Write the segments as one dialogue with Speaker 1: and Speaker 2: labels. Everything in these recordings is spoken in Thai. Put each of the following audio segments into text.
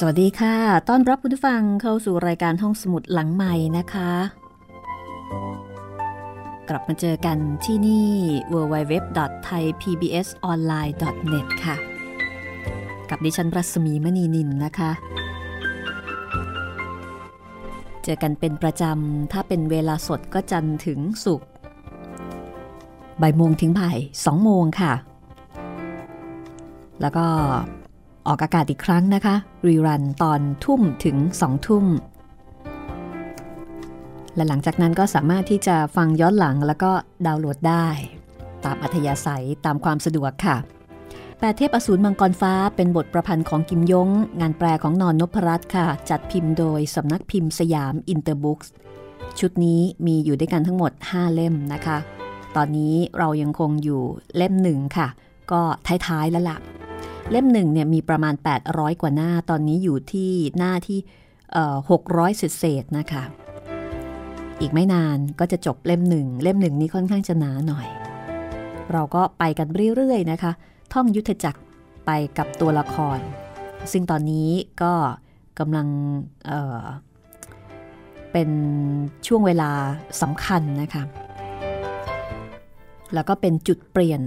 Speaker 1: สวัสดีค่ะ ต้อนรับคุณผู้ฟังเข้าสู่รายการห้องสมุดหลังใหม่นะคะ กลับมาเจอกันที่นี่ www.thaipbsonline.net ค่ะ กับดิฉันรัศมีมณีนินนะคะ เจอกันเป็นประจำ ถ้าเป็นเวลาสดก็จันถึงสุกบ่ายโมงถึงบ่ายสองโมงค่ะ แล้วก็ ออกอากาศอีกครั้งนะคะ rerun ตอนทุ่มถึงสองทุ่ม และหลังจากนั้นก็สามารถที่จะฟังย้อนหลังแล้วก็ดาวน์โหลดได้ ตามอัธยาศัยตามความสะดวกค่ะแปดเทพอสูรมังกรฟ้าเป็นบทประพันธ์ของกิมยง งานแปลของนอนนพรัตน์ค่ะ จัดพิมพ์โดยสำนักพิมพ์สยามอินเตอร์บุ๊กส์ชุดนี้มีอยู่ด้วยกันทั้งหมด 5 เล่มนะคะ ตอนนี้เรายังคงอยู่เล่มหนึ่งค่ะ ก็ท้ายๆแล้วละ่ะ เล่มหนึ่งเนี่ยมีประมาณ 800 กว่าหน้าตอนนี้อยู่ที่หน้าที่หกร้อยเศษนะคะ อีกไม่นานก็จะจบเล่มหนึ่งเล่มหนึ่งนี้ค่อนข้างจะหนาหน่อย เราก็ไปกันเรื่อยๆนะคะ ท่องยุทธจักรไปกับตัวละคร ซึ่งตอนนี้ก็กำลังเเป็นช่วงเวลาสำคัญนะคะ แล้วก็เป็นจุดเปลี่ยน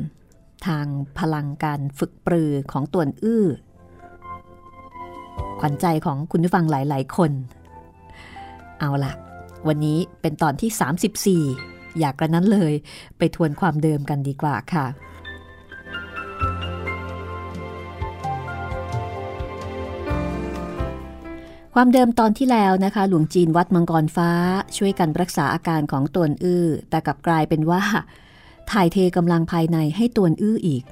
Speaker 1: ทางพลังการฝึกปรือของตัวอื้อขวัญใจของคุณผู้ฟังหลายๆ คน เอาละวันนี้เป็นตอนที่ 34 อยากกระนั้นเลยไปทวนความเดิมกันดีกว่าค่ะความเดิมตอนที่แล้วนะคะ หลวงจีนวัดมังกรฟ้า ช่วยกันรักษาอาการของตวนอื้อแต่กลับกลายเป็นว่า ถ่ายเทกำลังภายในให้ตวนอื้ออีก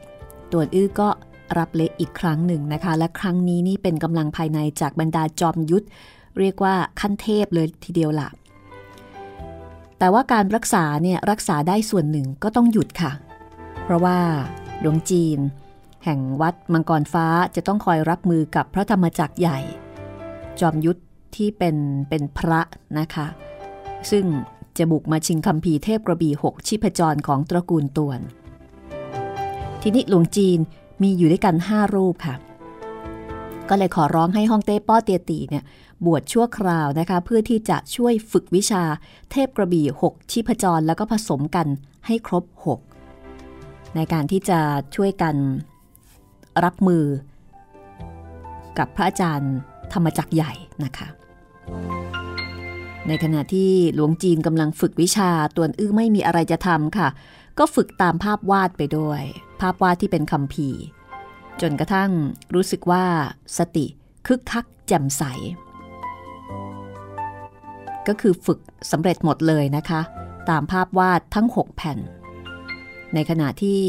Speaker 1: ตวนอื้อก็รับเละอีกครั้งหนึ่งนะคะ และครั้งนี้นี่เป็นกำลังภายในจากบรรดาจอมยุทธเรียกว่าขั้นเทพเลยทีเดียวล่ะ แต่ว่าการรักษาเนี่ยรักษาได้ส่วนหนึ่งก็ต้องหยุดค่ะ เพราะว่าหลวงจีน แห่งวัดมังกรฟ้าจะต้องคอยรับมือกับพระธรรมจักรใหญ่ จอมยุทธที่เป็นเป็นพระนะคะ ซึ่ง จะบุกมาชิงคำพีเทพกระบี่หกชีพจรของตระกูลตวน ทีนี้หลวงจีนมีอยู่ด้วยกันห้ารูปค่ะ ก็เลยขอร้องให้ฮ่องเต้ป้อเตียตีเนี่ยบวชชั่วคราวนะคะ เพื่อที่จะช่วยฝึกวิชาเทพกระบี่หกชีพจรแล้วก็ผสมกันให้ครบหกในการที่จะช่วยกันรับมือ กับพระอาจารย์ธรรมจักรใหญ่นะคะ ในขณะที่หลวงจีนกำลังฝึกวิชาตัวอื้อไม่มีอะไรจะทำค่ะ ก็ฝึกตามภาพวาดไปด้วย ภาพวาดที่เป็นคำพีจนกระทั่งรู้สึกว่าสติคึกคักแจ่มใส ก็คือฝึกสำเร็จหมดเลยนะคะ ตามภาพวาดทั้ง 6 แผ่น ในขณะที่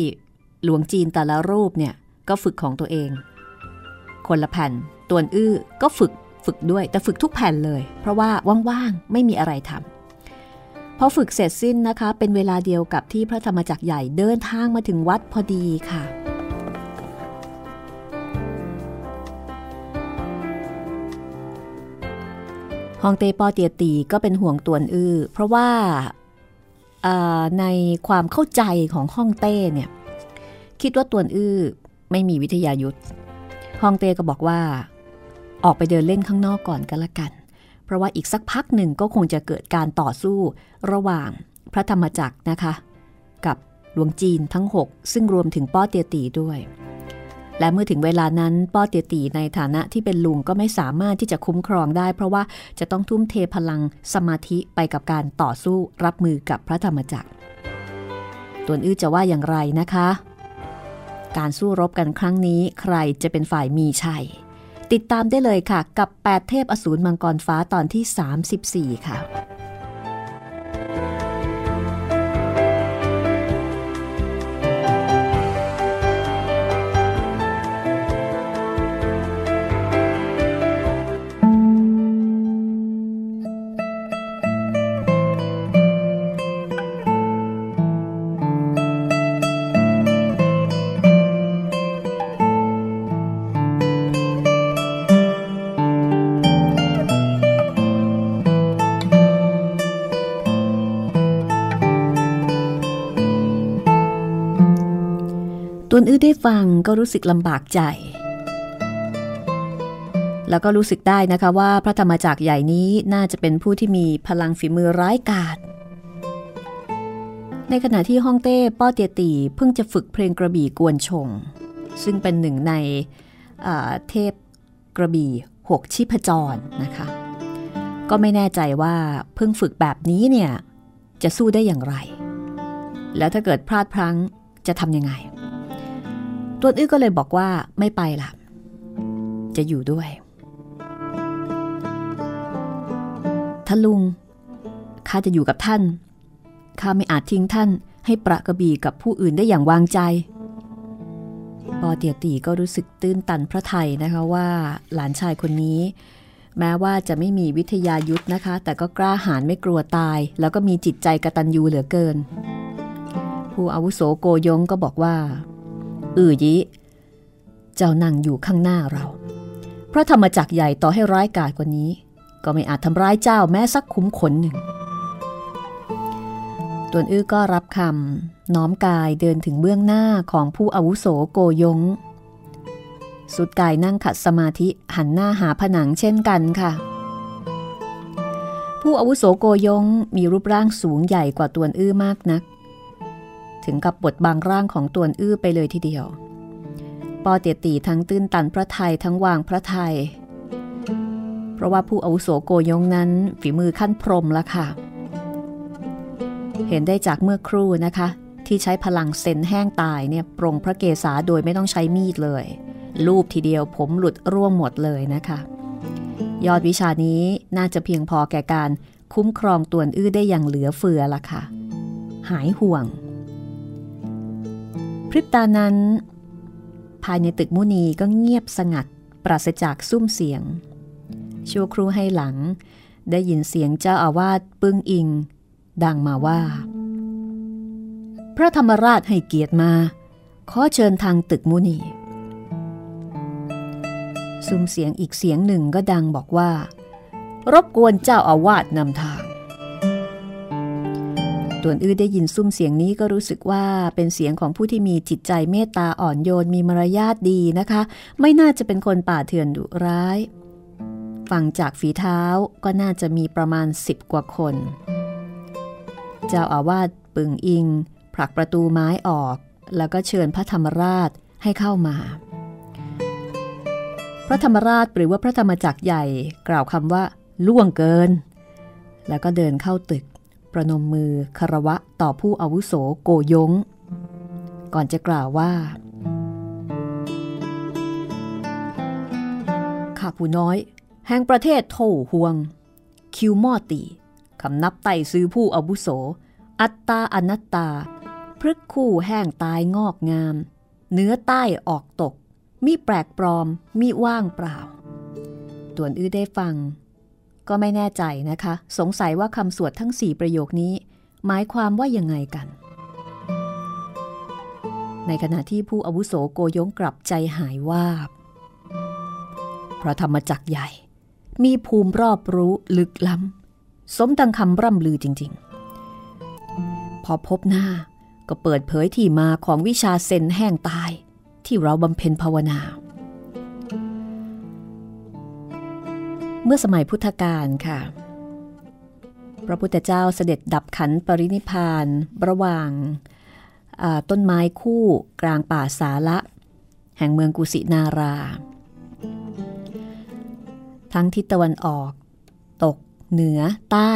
Speaker 1: หลวงจีนแต่ละรูปเนี่ยก็ฝึกของตัวเอง คนละแผ่นตัวอื้อก็ฝึก ฝึกด้วยแต่ฝึกทุกแผ่นเลย เพราะว่าว่างๆไม่มีอะไรทำพอฝึกเสร็จสิ้นนะคะ เป็นเวลาเดียวกับที่พระธรรมจักรใหญ่เดินทางมาถึงวัดพอดีค่ะฮองเตปอเตียตีก็เป็นห่วงตวนอื้อเพราะว่าในความเข้าใจของฮ่องเต้เนี่ยคิดว่าตวนอื้อไม่มีวิทยายุทธฮองเต้ก็บอกว่า ออกไปเดินเล่นข้างนอกก่อนก็แล้วกัน เพราะว่าอีกสักพักหนึ่งก็คงจะเกิดการต่อสู้ระหว่างพระธรรมจักรนะคะ กับหลวงจีนทั้ง 6 ซึ่งรวมถึงป้อเตียตีด้วย และเมื่อถึงเวลานั้นป้อเตียตีในฐานะที่เป็นลุงก็ไม่สามารถที่จะคุ้มครองได้ เพราะว่าจะต้องทุ่มเทพลังสมาธิไปกับการต่อสู้รับมือกับพระธรรมจักรตัวอื้อจะว่าอย่างไรนะคะ การสู้รบกันครั้งนี้ใครจะเป็นฝ่ายมีชัย ติดตามได้เลยค่ะ กับ 8 เทพอสูรมังกรฟ้าตอนที่ 34 ค่ะ วนอื้อได้ฟังก็รู้สึกลำบากใจ แล้วก็รู้สึกได้นะคะว่าพระธรรมจักรใหญ่นี้น่าจะเป็นผู้ที่มีพลังฝีมือร้ายกาจในขณะที่ฮ่องเต้ป้อเตียตีเพิ่งจะฝึกเพลงกระบี่กวนชง ซึ่งเป็นหนึ่งในเทพกระบี่หกชิพจรนะคะ ก็ไม่แน่ใจว่าเพิ่งฝึกแบบนี้เนี่ยจะสู้ได้อย่างไร แล้วถ้าเกิดพลาดพลั้งจะทำยังไง ตัวอื้อก็เลยบอกว่าไม่ไปล่ะจะอยู่ด้วยท่านลุงข้าจะอยู่กับท่านข้าไม่อาจทิ้งท่านให้ประกระบีกับผู้อื่นได้อย่างวางใจปอเตียตีก็รู้สึกตื้นตันพระไทยนะคะว่าหลานชายคนนี้ แม้ว่าจะไม่มีวิทยายุทธนะคะ แต่ก็กล้าหาญไม่กลัวตาย แล้วก็มีจิตใจกระตันยูเหลือเกิน ผู้อาวุโสโกยงก็บอกว่า อือยิเจ้านั่งอยู่ข้างหน้าเรา พระธรรมจักรใหญ่ต่อให้ร้ายกาจกว่านี้ ก็ไม่อาจทำร้ายเจ้าแม้สักคุ้มขนหนึ่งตวนอื้อก็รับคำน้อมกายเดินถึงเบื้องหน้าของผู้อาวุโสโกยง สุดกายนั่งขัดสมาธิหันหน้าหาผนังเช่นกันค่ะ ผู้อาวุโสโกยงมีรูปร่างสูงใหญ่กว่าตวนอื้อมากนัก ถึงกับบทบางร่างของตัวอื้อไปเลยทีเดียว ปอเตียตีทั้งตื้นตันพระไทยทั้งวางพระไทย เพราะว่าผู้อาวุโสโกยงนั้นฝีมือขั้นพรมละค่ะ เห็นได้จากเมื่อครู่นะคะ ที่ใช้พลังเซนแห้งตายเนี่ยปรงพระเกศาโดยไม่ต้องใช้มีดเลยรูปทีเดียวผมหลุดร่วงหมดเลยนะคะ ยอดวิชานี้น่าจะเพียงพอแก่การคุ้มครองตัวอื้อได้อย่างเหลือเฟือละค่ะ หายห่วง พริบตานั้น ภายในตึกมุนีก็เงียบสงัดปราศจากซุ้มเสียง ชั่วครู่ให้หลัง ได้ยินเสียงเจ้าอาวาสปึ้งอิง ดังมาว่า พระธรรมราชให้เกียรติมา ขอเชิญทางตึกมุนีซุ้มเสียงอีกเสียงหนึ่งก็ดังบอกว่า รบกวนเจ้าอาวาสนำทาง ตวนอื้อได้ยินซุ้มเสียงนี้ก็รู้สึกว่าเป็นเสียงของผู้ที่มีจิตใจเมตตาอ่อนโยนมีมารยาทดีนะคะ ไม่น่าจะเป็นคนป่าเถื่อนดุร้าย ฟังจากฝีเท้าก็น่าจะมีประมาณสิบกว่าคน เจ้าอาวาสปึงอิง ผลักประตูไม้ออก แล้วก็เชิญพระธรรมราชให้เข้ามา พระธรรมราชหรือว่าพระธรรมจักรใหญ่กล่าวคำว่าล่วงเกิน แล้วก็เดินเข้าตึก ประนมมือคารวะต่อผู้อาวุโสโกยง ก่อนจะกล่าวว่าข้าผู้น้อย แห่งประเทศโถห่วง คิวมอตีคำนับไต่ซื้อผู้อาวุโส อัตตาอนัตตา พฤกคู่แห้งตายงอกงาม เนื้อใต้ออกตก มีแปลกปลอม มีว่างเปล่าต่วนอื้อได้ฟัง ก็ไม่แน่ใจนะคะ สงสัยว่าคำสวดทั้งสี่ประโยคนี้ หมายความว่ายังไงกัน ในขณะที่ผู้อาวุโสโกยงกลับใจหายวาบพระธรรมจักรใหญ่ มีภูมิรอบรู้ลึกล้ำ สมดังคำร่ำลือจริง ๆ พอพบหน้าก็เปิดเผยที่มาของวิชาเซนแห้งตาย ที่เราบำเพ็ญภาวนา เมื่อสมัยพุทธกาลค่ะ พระพุทธเจ้าเสด็จดับขันปรินิพานระหว่างต้นไม้คู่กลางป่าสาละ แห่งเมืองกุสินารา ทั้งทิศตะวันออก ตก เหนือ ใต้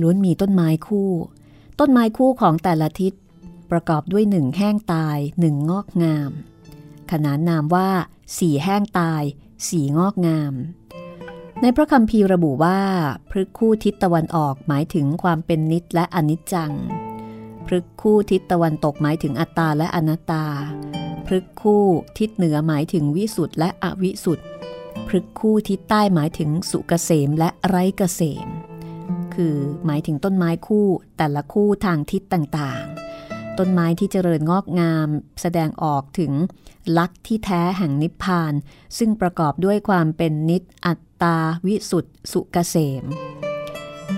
Speaker 1: ล้วนมีต้นไม้คู่ ต้นไม้คู่ของแต่ละทิศประกอบด้วยหนึ่งแห้งตายหนึ่งงอกงาม ขนานนามว่าสี่แห้งตายสี่งอกงาม ในพระคัมภีร์ระบุว่า พฤกคู่ทิศตะวันออกหมายถึงความเป็นนิจและอนิจจัง พฤกคู่ทิศตะวันตกหมายถึงอัตตาและอนัตตา พฤกคู่ทิศเหนือหมายถึงวิสุทธ์และอวิสุทธ์พฤกคู่ทิศใต้หมายถึงสุกเกษมและไร้เกษม คือหมายถึงต้นไม้คู่แต่ละคู่ทางทิศต่างๆ ต้นไม้ที่เจริญงอกงาม แสดงออกถึงลักษณ์ที่แท้แห่งนิพพาน ซึ่งประกอบด้วยความเป็นนิจอัตตาวิสุทธสุกเกษม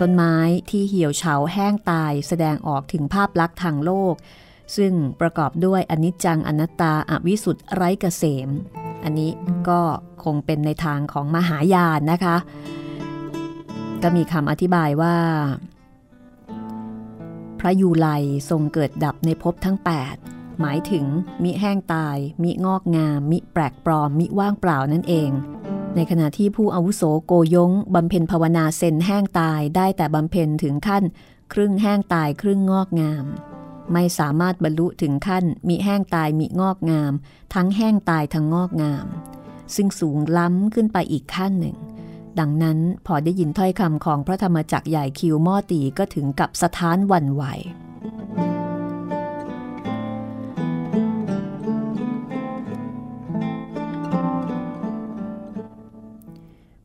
Speaker 1: ต้นไม้ที่เหี่ยวเฉาแห้งตาย แสดงออกถึงภาพลักษณ์ทางโลก ซึ่งประกอบด้วยอนิจจังอนัตตาอวิสุทธไร้เกษม อันนี้ก็คงเป็นในทางของมหายานนะคะ ก็มีคำอธิบายว่า พระยูไลทรงเกิดดับในภพทั้ง 8 หมายถึงมิแห้งตาย มิงอกงาม มิแปลกปลอม มิว่างเปล่านั่นเอง ในขณะที่ผู้อาวุโสโกยงบำเพ็ญภาวนาเซนแห้งตายได้แต่บำเพ็ญถึงขั้น ครึ่งแห้งตายครึ่งงอกงาม ไม่สามารถบรรลุถึงขั้นมีแห้งตายมีงอกงาม ทั้งแห้งตายทั้งงอกงาม ซึ่งสูงล้ำขึ้นไปอีกขั้นหนึ่ง ดังนั้นพอได้ยินถ้อยคำของพระธรรมจักรใหญ่คิวมอตีก็ถึงกับสถานวันไหว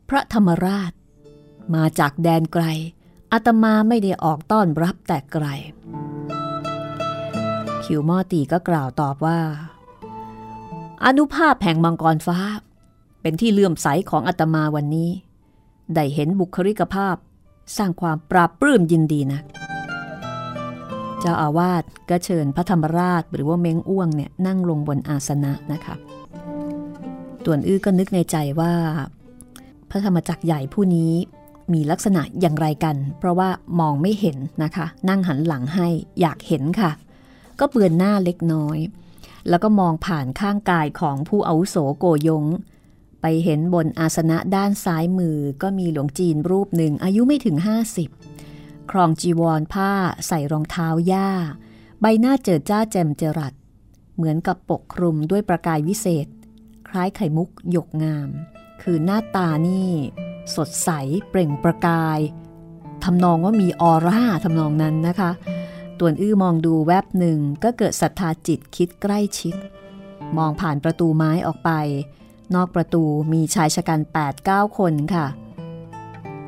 Speaker 1: พระธรรมราช มาจากแดนไกลอาตมาไม่ได้ออกต้อนรับแต่ไกล คิวมอตีก็กล่าวตอบว่า อนุภาพแห่งมังกรฟ้า เป็นที่เลื่อมใสของอาตมาวันนี้ ได้เห็นบุคลิกภาพ สร้างความปราบปลื้มยินดีนะเจ้าอาวาสก็เชิญพระธรรมราชหรือว่าเม้งอ้วงเนี่ยนั่งลงบนอาสนะนะคะต่วนอื้อก็นึกในใจว่า พระธรรมจักรใหญ่ผู้นี้มีลักษณะอย่างไรกัน เพราะว่ามองไม่เห็นนะคะ นั่งหันหลังให้อยากเห็นค่ะ ก็เบือนหน้าเล็กน้อย แล้วก็มองผ่านข้างกายของผู้อาวุโสโกยง ไปเห็นบนอาสนะด้านซ้ายมือก็มีหลวงจีนรูปหนึ่งอายุไม่ถึง 50 ครองจีวรผ้าใส่รองเท้าหญ้าใบหน้าเจิดจ้าแจ่มเจรัดเหมือนกับปกคลุมด้วยประกายวิเศษ คล้ายไข่มุกหยกงาม คือหน้าตานี่ สดใสเปล่งประกายทำนองว่ามีออร่าทำนองนั้นนะคะตวนอื้อมองดูแวบหนึ่งก็เกิดศรัทธาจิตคิดใกล้ชิด มองผ่านประตูไม้ออกไป นอกประตูมีชายชะกัน 8-9 คนค่ะ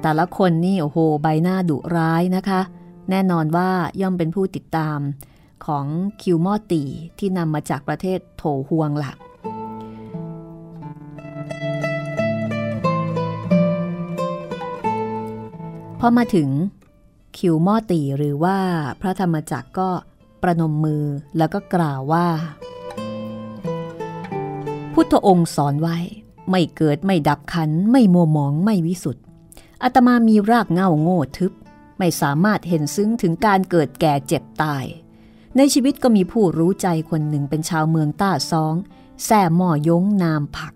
Speaker 1: แต่ละคนนี่โอ้โหใบหน้าดุร้ายนะคะ แน่นอนว่าย่อมเป็นผู้ติดตามของคิวมอตีที่นำมาจากประเทศโถฮวงละ่ะพอมาถึงคิวมอตีหรือว่าพระธรรมจักรก็ประนมมือแล้วก็กล่าวว่า พุทธองค์สอนไว้ ไม่เกิดไม่ดับขัน ไม่มัวหมองไม่วิสุทธ์อาตมามีรากเง่าโง่ทึบ ไม่สามารถเห็นซึ้งถึงการเกิดแก่เจ็บตาย ในชีวิตก็มีผู้รู้ใจคนหนึ่งเป็นชาวเมืองต้าซองแซ่หม่อยงนามผัก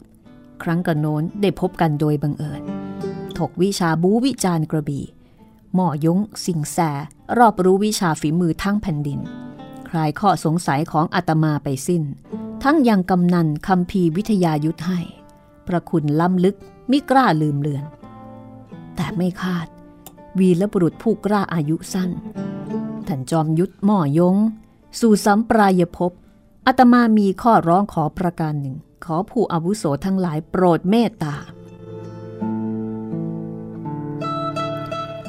Speaker 1: ครั้งกระโน้นได้พบกันโดยบังเอิญ ถกวิชาบูวิจารกระบี่หม่อยงสิงแสรอบรู้วิชาฝีมือทั้งแผ่นดิน คลายข้อสงสัยของอาตมาไปสิ้น ทั้งยังกำนันคำพีวิทยายุทธให้ประคุณล้ำลึกมิกล้าลืมเลือน แต่ไม่คาด วีรบุรุษผู้กล้าอายุสั้นท่านจอมยุทธหม่อยง สู่สัมปรายภพอาตมามีข้อร้องขอประการหนึ่ง ขอผู้อาวุโสทั้งหลายโปรดเมตตา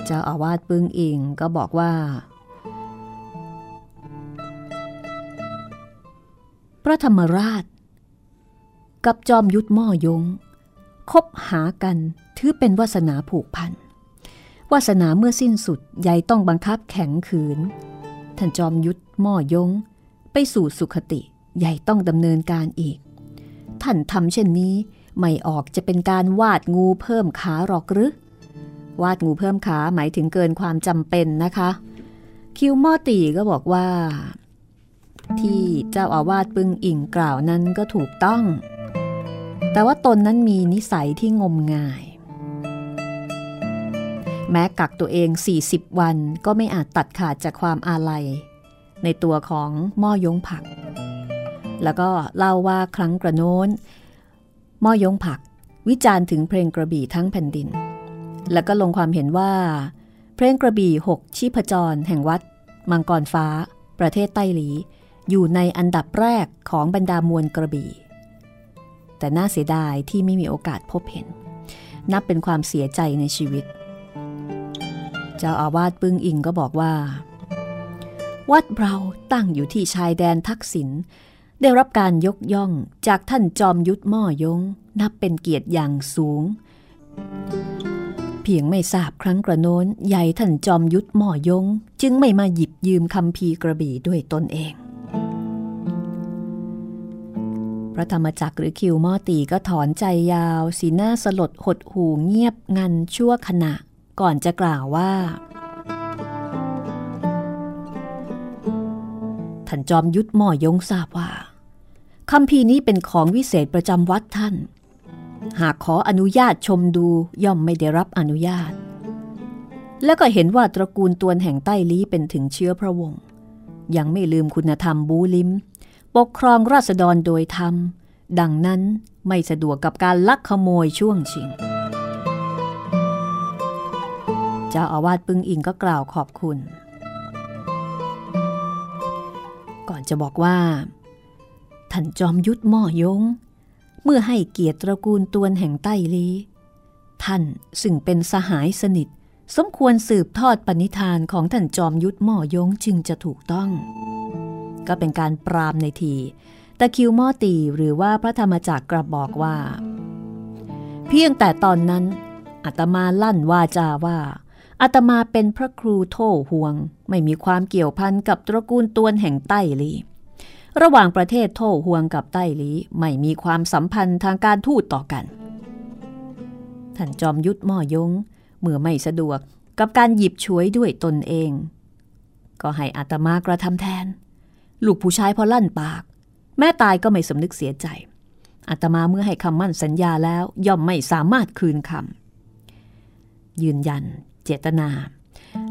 Speaker 1: เจ้าอาวาสปึ้งอิงก็บอกว่า ระธรรมราช กับจอมยุทธม่อยง คบหากันถือเป็นวาสนาผูกพันวาสนาเมื่อสิ้นสุดใหญ่ต้องบังคับแข็งขืน ท่านจอมยุทธม่อยง ไปสู่สุขติใหญ่ต้องดำเนินการอีก ท่านทำเช่นนี้ไม่ออกจะเป็นการวาดงูเพิ่มขาหรอกหรือ วาดงูเพิ่มขาหมายถึงเกินความจำเป็นนะคะ คิวมอตีก็บอกว่า ที่เจ้าอาวาสปึงอิ่งกล่าวนั้นก็ถูกต้อง แต่ว่าตนนั้นมีนิสัยที่งมงาย แม้กักตัวเอง 40 วันก็ไม่อาจตัดขาดจากความอาลัย ในตัวของม่อยงผัก แล้วก็เล่าว่าครั้งกระโน้นม่อยงผักวิจารณ์ถึงเพลงกระบี่ทั้งแผ่นดิน แล้วก็ลงความเห็นว่า เพลงกระบี่หกชีพจร แห่งวัด มังกรฟ้า ประเทศไต้หลี อยู่ในอันดับแรกของบรรดามวลกระบี่ แต่น่าเสียดายที่ไม่มีโอกาสพบเห็น นับเป็นความเสียใจในชีวิต เจ้าอาวาสปึ้งอิงก็บอกว่า วัดเราตั้งอยู่ที่ชายแดนทักษิณได้รับการยกย่องจากท่านจอมยุทธม่อยง นับเป็นเกียรติอย่างสูง เพียงไม่ทราบครั้งกระโน้นใหญ่ท่านจอมยุทธม่อยง จึงไม่มาหยิบยืมคำพีกระบี่ด้วยตนเอง ระธรรมจักรหรือคิวมอตีก็ถอนใจยาว สีหน้าสลดหดหูเงียบงันชั่วขณะ ก่อนจะกล่าวว่า ท่านจอมยุทธหม่อยงทราบว่าคำพีนี้เป็นของวิเศษประจำวัดท่าน หากขออนุญาตชมดูย่อมไม่ได้รับอนุญาต แล้วก็เห็นว่าตระกูลตวนแห่งใต้ลี้เป็นถึงเชื้อพระวงศ์ยังไม่ลืมคุณธรรมบูลิม ปกครองราษฎรโดยธรรม ดังนั้นไม่สะดวกกับการลักขโมยช่วงชิง เจ้าอาวาสปึงอิงก็กล่าวขอบคุณ ก่อนจะบอกว่า ท่านจอมยุทธม่อยง เมื่อให้เกียรติตระกูลตวนแห่งใต้ลีท่านซึ่งเป็นสหายสนิท สมควรสืบทอดปณิธานของท่านจอมยุทธม่อยงจึงจะถูกต้อง ก็เป็นการปรามในที แต่คิวมอตีหรือว่าพระธรรมจักรกระบบอกว่า เพียงแต่ตอนนั้นอาตมาลั่นวาจาว่าอาตมาเป็นพระครูโท่ห่วง ไม่มีความเกี่ยวพันกับตระกูลตวนแห่งใต้ลีระหว่างประเทศโถฮวงกับไต้หลีไม่มีความสัมพันธ์ทางการทูตต่อกันท่านจอมยุทธม่อยงเมื่อไม่สะดวกกับการหยิบฉวยด้วยตนเอง ก็ให้อัตมากระทำแทน ลูกผู้ชายพอลั่นปาก แม่ตายก็ไม่สำนึกเสียใจอัตมาเมื่อให้คำมั่นสัญญาแล้วย่อมไม่สามารถคืนคำยืนยัน เจตนา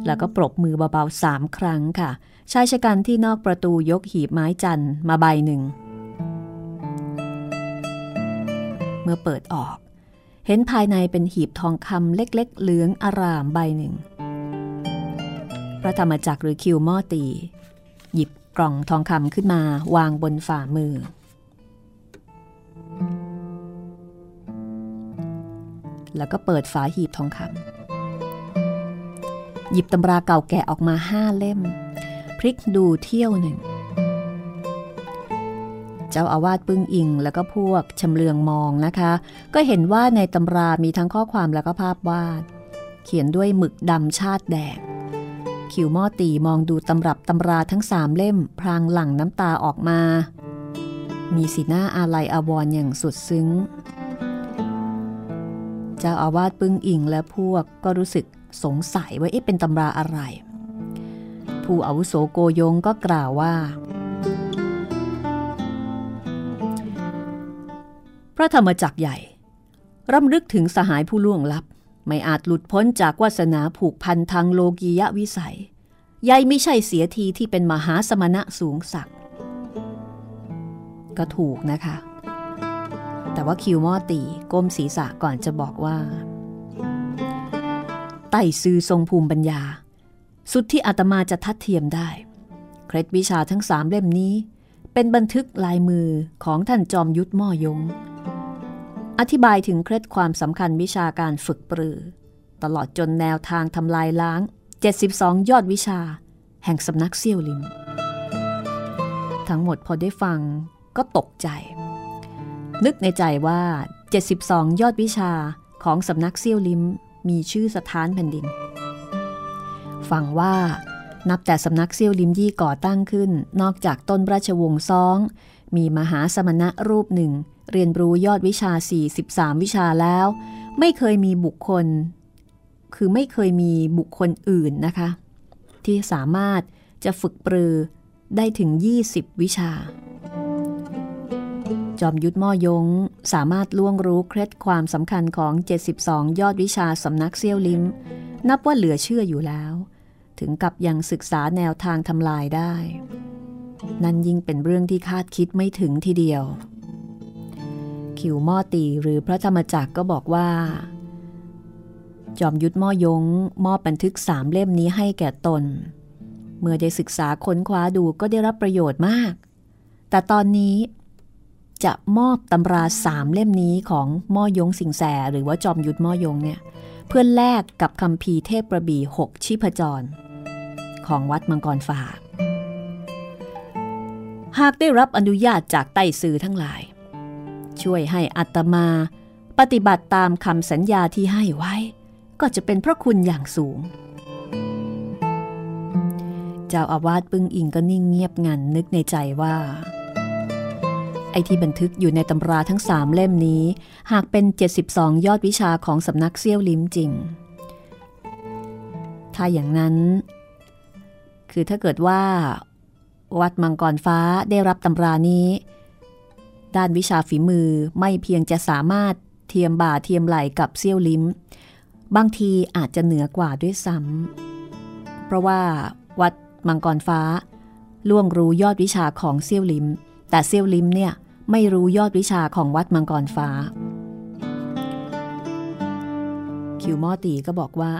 Speaker 1: แล้วก็ปรบมือเบาๆสามครั้งค่ะชายชะกันที่นอกประตูยกหีบไม้จันมาใบหนึ่ง เมื่อเปิดออก เห็นภายในเป็นหีบทองคำเล็กๆ เหลืองอารามใบหนึ่ง พระธรรมจักรหรือคิวมอตี หยิบ กล่องทองคำขึ้นมาวางบนฝ่ามือ แล้วก็เปิดฝาหีบทองคำหยิบตำราเก่าแก่ออกมาห้าเล่ม พลิกดูเที่ยวหนึ่ง เจ้าอาวาสปึ้งอิงแล้วก็พวกชำเลืองมองนะคะ ก็เห็นว่าในตำรามีทั้งข้อความแล้วก็ภาพวาด เขียนด้วยหมึกดำชาติแดง คิวมอตีมองดูตำรับตำราทั้งสามเล่ม พรางหลั่งน้ำตาออกมา มีสีหน้าอาลัยอาวรณ์อย่างสุดซึ้ง เจ้าอาวาสปึ้งอิงและพวกก็รู้สึกสงสัยว่าเอ๊ะเป็นตำราอะไร ผู้อาวุโสโกยงก็กล่าวว่า พระธรรมจักรใหญ่รำลึกถึงสหายผู้ล่วงลับ ไม่อาจหลุดพ้นจากวาสนาผูกพันทางโลกียวิสัยยายไม่ใช่เสียทีที่เป็นมหาสมณะสูงศักก็ถูกนะคะ แต่ว่าคิวมอตีก้มศีรษะก่อนจะบอกว่า ไต่ซือทรงภูมิปัญญา สุดที่อาตมาจะทัดเทียมได้ เคล็ดวิชาทั้งสามเล่มนี้ เป็นบันทึกลายมือของท่านจอมยุทธม่อยง อธิบายถึงเคล็ดความสำคัญวิชาการฝึกปรือ ตลอดจนแนวทางทำลายล้าง 72 ยอดวิชา แห่งสำนักเซี่ยวลิม ทั้งหมดพอได้ฟังก็ตกใจ นึกในใจว่า 72 ยอดวิชาของสำนักเซี่ยวลิมมีชื่อสถานแผ่นดิน ฟังว่านับแต่สำนักเซี่ยวลิมยี่ก่อตั้งขึ้น นอกจากต้นราชวงศ์ซอง มีมหาสมณะรูปหนึ่ง เรียนรู้ยอดวิชา 43 วิชาแล้ว ไม่เคยมีบุคคล คือไม่เคยมีบุคคลอื่นนะคะ ที่สามารถจะฝึกปรือได้ถึง 20 วิชา จอมยุทธม่อยงสามารถล่วงรู้เคล็ดความสำคัญของ 72 ยอดวิชาสำนักเซี่ยวลิมนับว่าเหลือเชื่ออยู่แล้ว ถึงกับยังศึกษาแนวทางทำลายได้ นั่นยิ่งเป็นเรื่องที่คาดคิดไม่ถึงทีเดียว ขิวม่อตีหรือพระธรรมจักรก็บอกว่า จอมยุทธม่อยงมอบบันทึกสามเล่มนี้ให้แก่ตน เมื่อได้ศึกษาค้นคว้าดูก็ได้รับประโยชน์มาก แต่ตอนนี้จะมอบตำราสามเล่มนี้ของม่อยงสิงแสหรือว่าจอมยุทธม่อยงเนี่ยเพื่อแลกกับคำพีเทพประบีหกชิพจร ของวัดมังกรฟ้าหากได้รับอนุญาตจากไต่สื่อทั้งหลาย ช่วยให้อัตมา ปฏิบัติตามคำสัญญาที่ให้ไว้ ก็จะเป็นพระคุณอย่างสูง เจ้าอาวาสปึ้งอิงก็นิ่งเงียบงันนึกในใจว่า ไอ้ที่บันทึกอยู่ในตำราทั้งสามเล่มนี้ หากเป็น 72 ยอดวิชาของสำนักเซี่ยวลิ้มจริง ถ้าอย่างนั้น คือถ้าเกิดว่า วัดมังกรฟ้าได้รับตำรานี้ ด้านวิชาฝีมือไม่เพียงจะสามารถเทียมบ่าเทียมไหลกับเซี่ยวลิมบางทีอาจจะเหนือกว่าด้วยซ้ำเพราะว่าวัดมังกรฟ้า ล่วงรู้ยอดวิชาของเซี่ยวลิมแต่เซี่ยวลิมเนี่ยไม่รู้ยอดวิชาของวัดมังกรฟ้า คิวมอตีก็บอกว่า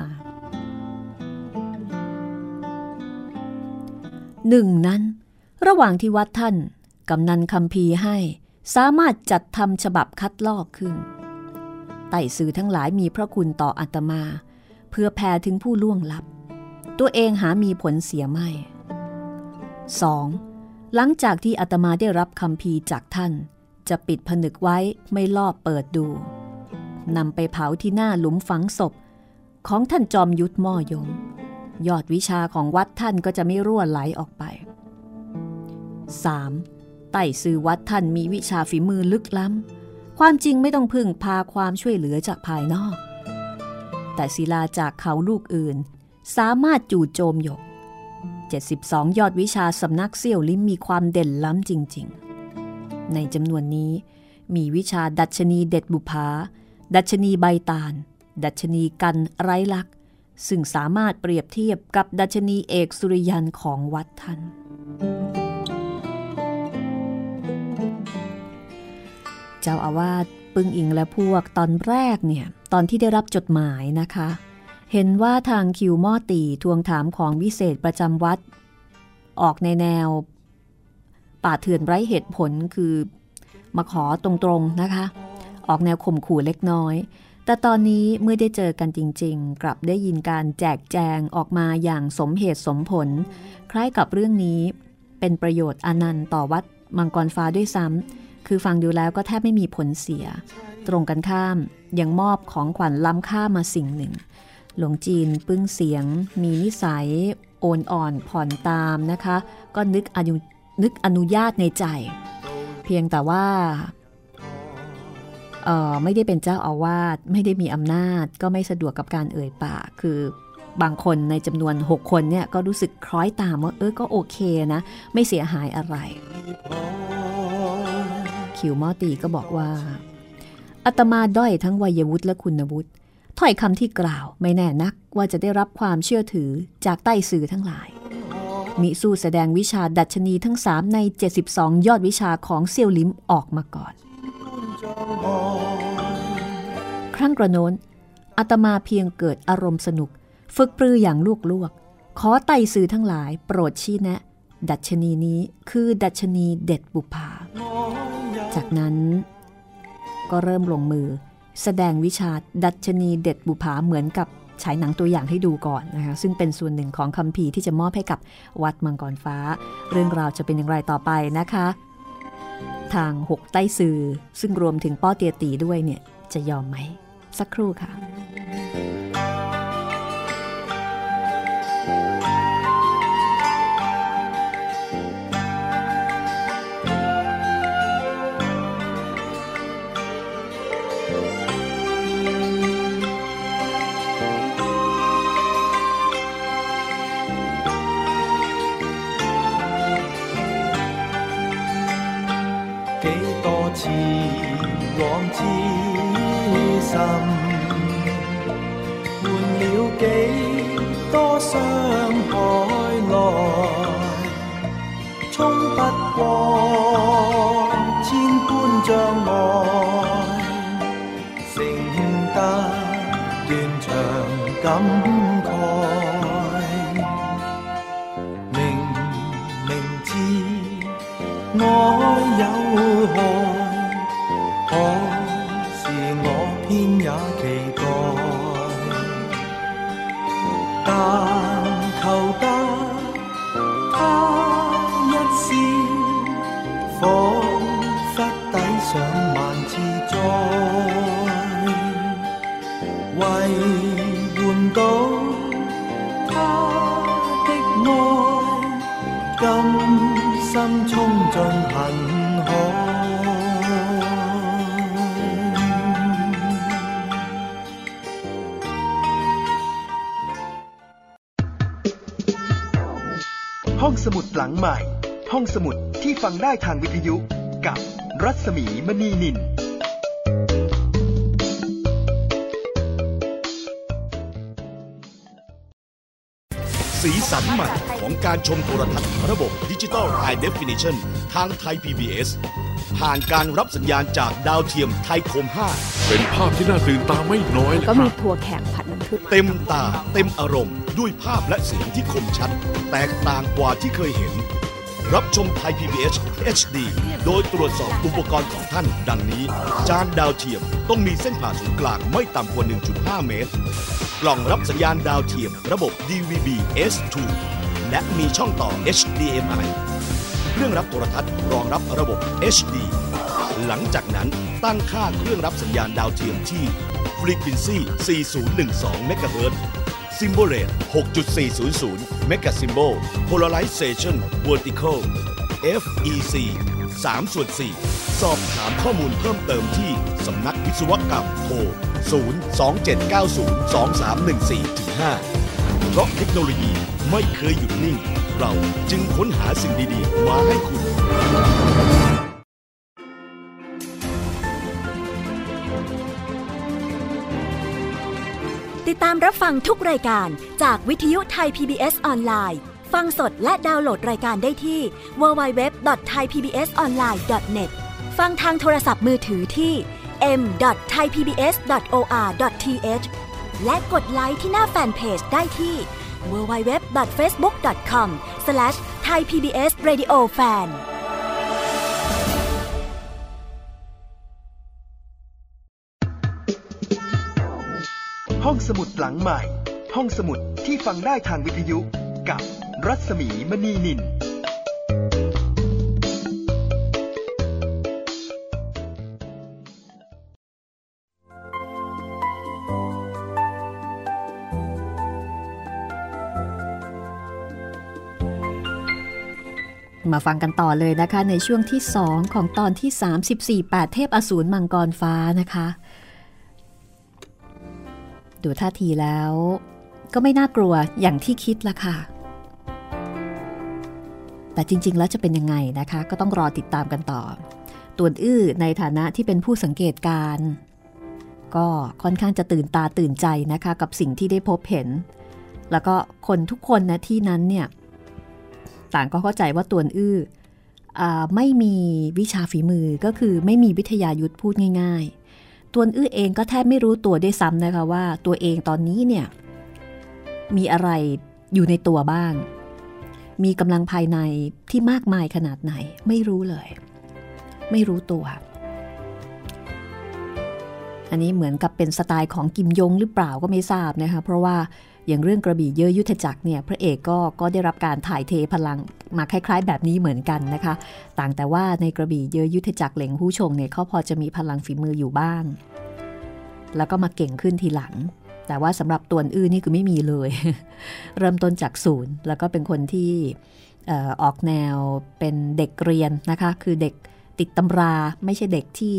Speaker 1: หนึ่งนั้น ระหว่างที่วัดท่านกำนันคำพีให้ สามารถจัดทำฉบับคัดลอกขึ้น ไต่สื่อทั้งหลายมีพระคุณต่ออัตมา เพื่อแผ่ถึงผู้ล่วงลับ ตัวเองหามีผลเสียไม่ 2. หลังจากที่อาตมาได้รับคำพีจากท่าน จะปิดผนึกไว้ไม่ลอบเปิดดูนำไปเผาที่หน้าหลุมฝังศพ ของท่านจอมยุทธม่อยง ยอดวิชาของวัดท่านก็จะไม่รั่วไหลออกไป 3. ไต่ซื่อวัดท่านมีวิชาฝีมือลึกล้ำ ความจริงไม่ต้องพึ่งพาความช่วยเหลือจากภายนอก แต่ศิลาจากเขาลูกอื่น สามารถจู่โจมหยก 72 ยอดวิชาสำนักเซี่ยวลิมมีความเด่นล้ำจริง ๆ ในจำนวนนี้มีวิชาดัชนีเด็ดบุภา ดัชนีใบตาล ดัชนีกันไร้ลักษ์ซึ่งสามารถเปรียบเทียบกับดัชนีเอกสุริยันของวัดท่าน จ้าอาวาสปึ้งอิงและพวกตอนแรกเนี่ยตอนที่ได้รับจดหมายนะคะ เห็นว่าทางคิวม่อตีทวงถามของวิเศษประจำวัด ออกในแนว ป่าเถื่อนไร้เหตุผลคือมาขอตรงๆนะคะ ออกแนวข่มขู่เล็กน้อย แต่ตอนนี้เมื่อได้เจอกันจริง ๆ กลับได้ยินการแจกแจงออกมาอย่างสมเหตุสมผล คล้ายกับเรื่องนี้ เป็นประโยชน์อนันต์ต่อวัดมังกรฟ้าด้วยซ้ำ คือฟังดูแล้วก็แทบไม่มีผลเสีย ตรงกันข้ามยังมอบของขวัญล้ำค่ามาสิ่งหนึ่ง หลวงจีนปึ้งเสียง มีนิสัย โอนอ่อนผ่อนตามนะคะ ก็นึกอนุนึกอนุญาตในใจ เพียงแต่ว่าเออไม่ได้เป็นเจ้าอาวาสไม่ได้มีอำนาจ ก็ไม่สะดวกกับการเอ่ยปากคือบางคนในจำนวน 6 คนเนี่ยก็รู้สึกคล้อยตามว่าเออก็โอเคนะ ไม่เสียหายอะไร คิวมอตีก็บอกว่าอาตมาด้อยทั้งวัยวุฒิและคุณวุฒิถ้อยคำที่กล่าวไม่แน่นักว่าจะได้รับความเชื่อถือจากใต้สื่อทั้งหลาย มิสู้แสดงวิชาดัชนีทั้งสามใน 72 ยอดวิชาของเซียวลิมออกมาก่อน ครั้งกระโน้นอาตมาเพียงเกิดอารมณ์สนุก ฝึกปรืออย่างลวกลวกขอไต่สื่อทั้งหลาย โปรดชี้แนะ ดัชนีนี้คือดัชนีเด็ดบุภา จากนั้น ก็เริ่มลงมือ แสดงวิชาดัชนีเด็ดบุภาเหมือนกับฉายหนังตัวอย่างให้ดูก่อนนะคะซึ่งเป็นส่วนหนึ่งของคำพีที่จะมอบให้กับวัดมังกรฟ้า เรื่องราวจะเป็นอย่างไรต่อไปนะคะ ทางหกใต้สื่อซึ่งรวมถึงป้อเตียตีด้วยเนี่ยจะยอมไหม สักครู่ค่ะ
Speaker 2: 多次往之心，換了幾多傷害來，衝不過千般障礙，成得斷腸感慨，明明知。愛有害，
Speaker 3: ห้องสมุดหลังใหม่ ห้องสมุดที่ฟังได้ทางวิทยุกับรัศมีมณีนิน
Speaker 4: สีสันใหม่ของการชมโทรทัศน์ระบบดิจิตอล High Definition ทางไทย PBS ผ่านการรับสัญญาณจากดาวเทียมไทยคม
Speaker 5: เป็นภาพที่น่าตื่นตาไม่น้อยเลย
Speaker 1: ก็
Speaker 5: ค
Speaker 1: มี
Speaker 5: รับ
Speaker 1: ถั่วแขกผัดน้ำผึ้ง
Speaker 4: 5 เต็มตาเต็มอารมณ์ ด้วยภาพและเสียงที่คมชัด แตกต่างกว่าที่เคยเห็น รับชมไทย PBS HD โดยตรวจสอบอุปกรณ์ของท่าน ดังนี้ จานดาวเทียมต้องมีเส้นผ่าศูนย์กลางไม่ต่ำกว่า 1.5 เมตร กล่องรับสัญญาณดาวเทียม ระบบ DVB S2 และมีช่องต่อ HDMI เครื่องรับโทรทัศน์รองรับระบบ HD หลังจากนั้นตั้งค่าเครื่องรับสัญญาณดาวเทียมที่ Frequency 4012 MHz Symbol Rate 6.400 Mega Symbol Polarization Vertical FEC 3ส่วน4สอบถามข้อมูลเพิ่มเติมที่สำนักวิศวกรรมโทร 027902314-5 เพราะเทคโนโลยีไม่เคยหยุดนิ่ง เราจึงค้นหาสิ่งดี ๆ มาให้คุณา
Speaker 6: มรับฟังทุกรายการจากวิทยุไทย PBS ออนไลน์ฟังสดและดาวน์โหลดรายการได้ที่ www.thaipbsonline.net ฟังทางโทรศัพท์มือถือที่ www.thaipbs.or.th และกดไลค์ที่หน้าแฟนเพจได้ที่ www.facebook.com/thaipbsradiofan
Speaker 3: ห้องสมุดหลังใหม่ ห้องสมุดที่ฟังได้ทางวิทยุ กับรัศมีมณีนิน
Speaker 1: มาฟังกันต่อเลยนะคะ ในช่วงที่ 2 ของตอนที่ 34 8 เทพอสูรมังกรฟ้านะคะ ดูท่าทีแล้ว ก็ไม่น่ากลัวอย่างที่คิดละค่ะ แต่จริง ๆ แล้วจะเป็นยังไงนะคะ ก็ต้องรอติดตามกันต่อ ตวนอื้อในฐานะที่เป็นผู้สังเกตการก็ค่อนข้างจะตื่นตาตื่นใจนะคะ กับสิ่งที่ได้พบเห็น แล้วก็คนทุกคนนะที่นั้นเนี่ย ต่างก็เข้าใจว่าตวนอื้ออไม่มีวิชาฝีมือก็คือไม่มีวิทยายุทธพูดง่าย ๆ ตัวอื้อเองก็แทบไม่รู้ตัวได้วยซ้ำนะคะว่า ตัวเองตอนนี้เนี่ย มีอะไรอยู่ในตัวบ้าง มีกำลังภายในที่มากมายขนาดไหน ไม่รู้เลย ไม่รู้ตัว อันนี้เหมือนกับเป็นสไตล์ของกิมยงหรือเปล่าก็ไม่ทราบนะคะเพราะว่า อย่างเรื่องกระบี่เยอะยุทธจักรเนี่ยพระเอกก็ก็ได้รับการถ่ายเทพลังมาคล้าย ๆ แบบนี้เหมือนกันนะคะ ต่างแต่ว่าในกระบี่เยอะยุทธจักรเหล่งผู้ชงเนี่ยเขาพอจะมีพลังฝีมืออยู่บ้าง แล้วก็มาเก่งขึ้นทีหลัง แต่ว่าสำหรับตัวอื่นนี่คือไม่มีเลย เริ่มต้นจากศูนย์ แล้วก็เป็นคนที่ออกแนวเป็นเด็กเรียนนะคะ คือเด็กติดตำราไม่ใช่เด็กที่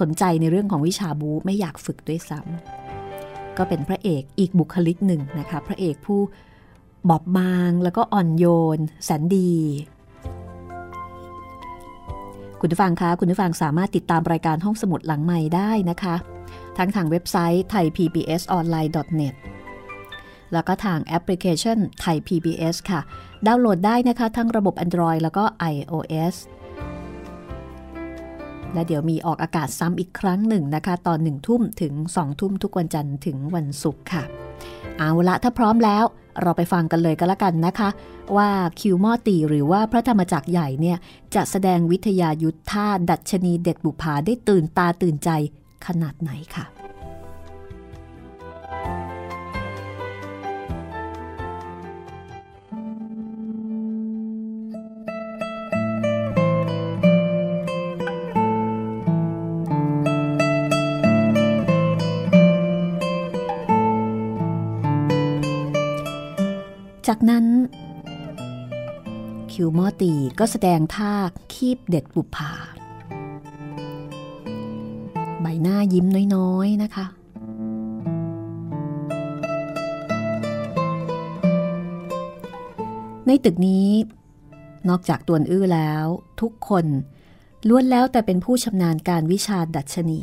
Speaker 1: สนใจในเรื่องของวิชาบูไม่อยากฝึกด้วยซ้ำ ก็เป็นพระเอกอีกบุคลิกหนึ่งนะคะ พระเอกผู้บอบบางแล้วก็อ่อนโยนแสนดี คุณผู้ฟังคะคุณผู้ฟังสามารถติดตามรายการห้องสมุดหลังใหม่ได้นะคะ ทั้งทางเว็บไซต์ thaipbsonline.net แล้วก็ทางแอปพลิเคชัน Thai PBS ค่ะ ดาวน์โหลดได้นะคะ ทั้งระบบ Android แล้วก็ iOS และเดี๋ยวมีออกอากาศซ้ำอีกครั้งหนึ่งนะคะ ตอนหนึ่งทุ่มถึงสองทุ่มทุกวันจันทร์ถึงวันศุกร์ค่ะ เอาละถ้าพร้อมแล้วเราไปฟังกันเลยก็แล้วกันนะคะ ว่าคิวมอตีหรือว่าพระธรรมจักรใหญ่เนี่ย จะแสดงวิทยายุทธท่าดัชนีเด็ดบุภาได้ตื่นตาตื่นใจขนาดไหนค่ะ จากนั้น คิวมอตีก็แสดงท่าคีบเด็ดบุภาใบหน้ายิ้มน้อยๆนะคะ ในตึกนี้ นอกจากตวนอื้อแล้ว ทุกคนล้วนแล้วแต่เป็นผู้ชำนาญการวิชาดัชนี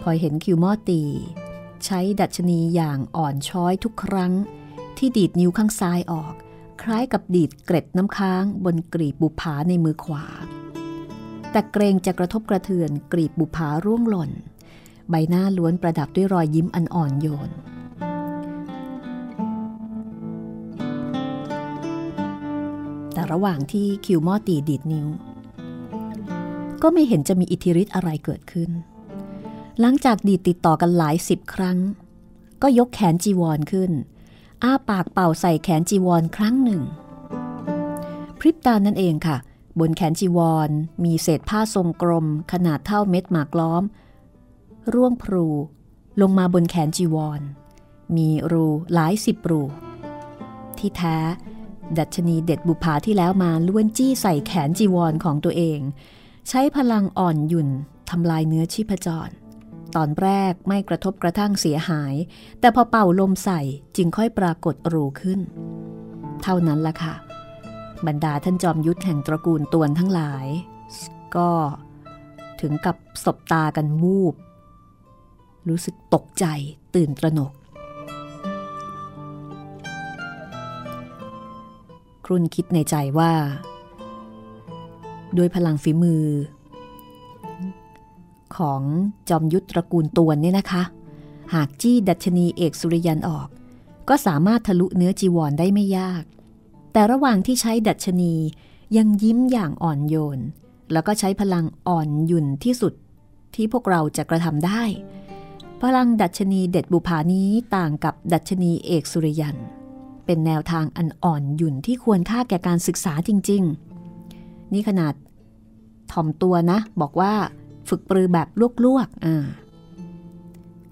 Speaker 1: พอเห็นคิวมอตี ใช้ดัชนีอย่างอ่อนช้อยทุกครั้ง ที่ดีดนิ้วข้างซ้ายออก คล้ายกับดีดเกร็ดน้ำค้างบนกรีบบุผาในมือขวา แต่เกรงจะกระทบกระเทือนกรีบบุผาร่วงหล่น ใบหน้าล้วนประดับด้วยรอยยิ้มอันอ่อนโยนแต่ระหว่างที่คิวมอตีดีดนิ้ว ก็ไม่เห็นจะมีอิทธิฤทธิ์อะไรเกิดขึ้น หลังจากดีดติดต่อกันหลายสิบครั้ง ก็ยกแขนจีวรขึ้น อ้าปากเป่าใส่แขนจีวรครั้งหนึ่ง พริบตานั่นเองค่ะ บนแขนจีวร มีเศษผ้าทรงกลม ขนาดเท่าเม็ดหมากล้อม ร่วงพลูลงมาบนแขนจีวร มีรูหลายสิบรู ที่แท้ ดัชนีเด็ดบุภาที่แล้วมาล้วนจี้ใส่แขนจีวรของตัวเอง ใช้พลังอ่อนหยุ่นทำลายเนื้อชีพจร ตอนแรกไม่กระทบกระทั่งเสียหาย แต่พอเป่าลมใส่จึงค่อยปรากฏรูขึ้น เท่านั้นละค่ะ บรรดาท่านจอมยุทธแห่งตระกูลตวนทั้งหลาย ก็ถึงกับสบตากันวูบ รู้สึกตกใจตื่นตระหนก ครุ่นคิดในใจว่า ด้วยพลังฝีมือ ของจอมยุทธตระกูลตวนเนี่ยนะคะ หากจี้ดัชนีเอกสุริยันออก ก็สามารถทะลุเนื้อจีวรได้ไม่ยาก แต่ระหว่างที่ใช้ดัชนียังยิ้มอย่างอ่อนโยน แล้วก็ใช้พลังอ่อนหยุ่นที่สุดที่พวกเราจะกระทำได้ พลังดัชนีเด็ดบุภานี้ต่างกับดัชนีเอกสุริยัน เป็นแนวทางอันอ่อนหยุ่นที่ควรค่าแก่การศึกษาจริง ๆ นี่ขนาดถ่อมตัวนะ บอกว่า ฝึกปรือแบบลวกๆอ่า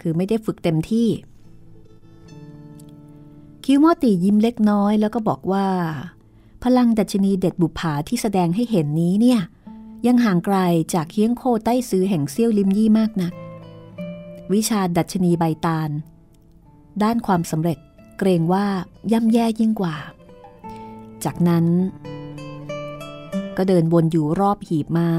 Speaker 1: คือไม่ได้ฝึกเต็มที่ คิวมอตียิ้มเล็กน้อยแล้วก็บอกว่า พลังดัชนีเด็ดบุภาที่แสดงให้เห็นนี้เนี่ย ยังห่างไกลจากเคียงโคใต้ซื้อแห่งเซี่ยวลิมยี่มากนัก วิชาดัชนีใบตาล ด้านความสำเร็จเกรงว่าย่ำแย่ยิ่งกว่า จากนั้น ก็เดินวนอยู่รอบหีบไม้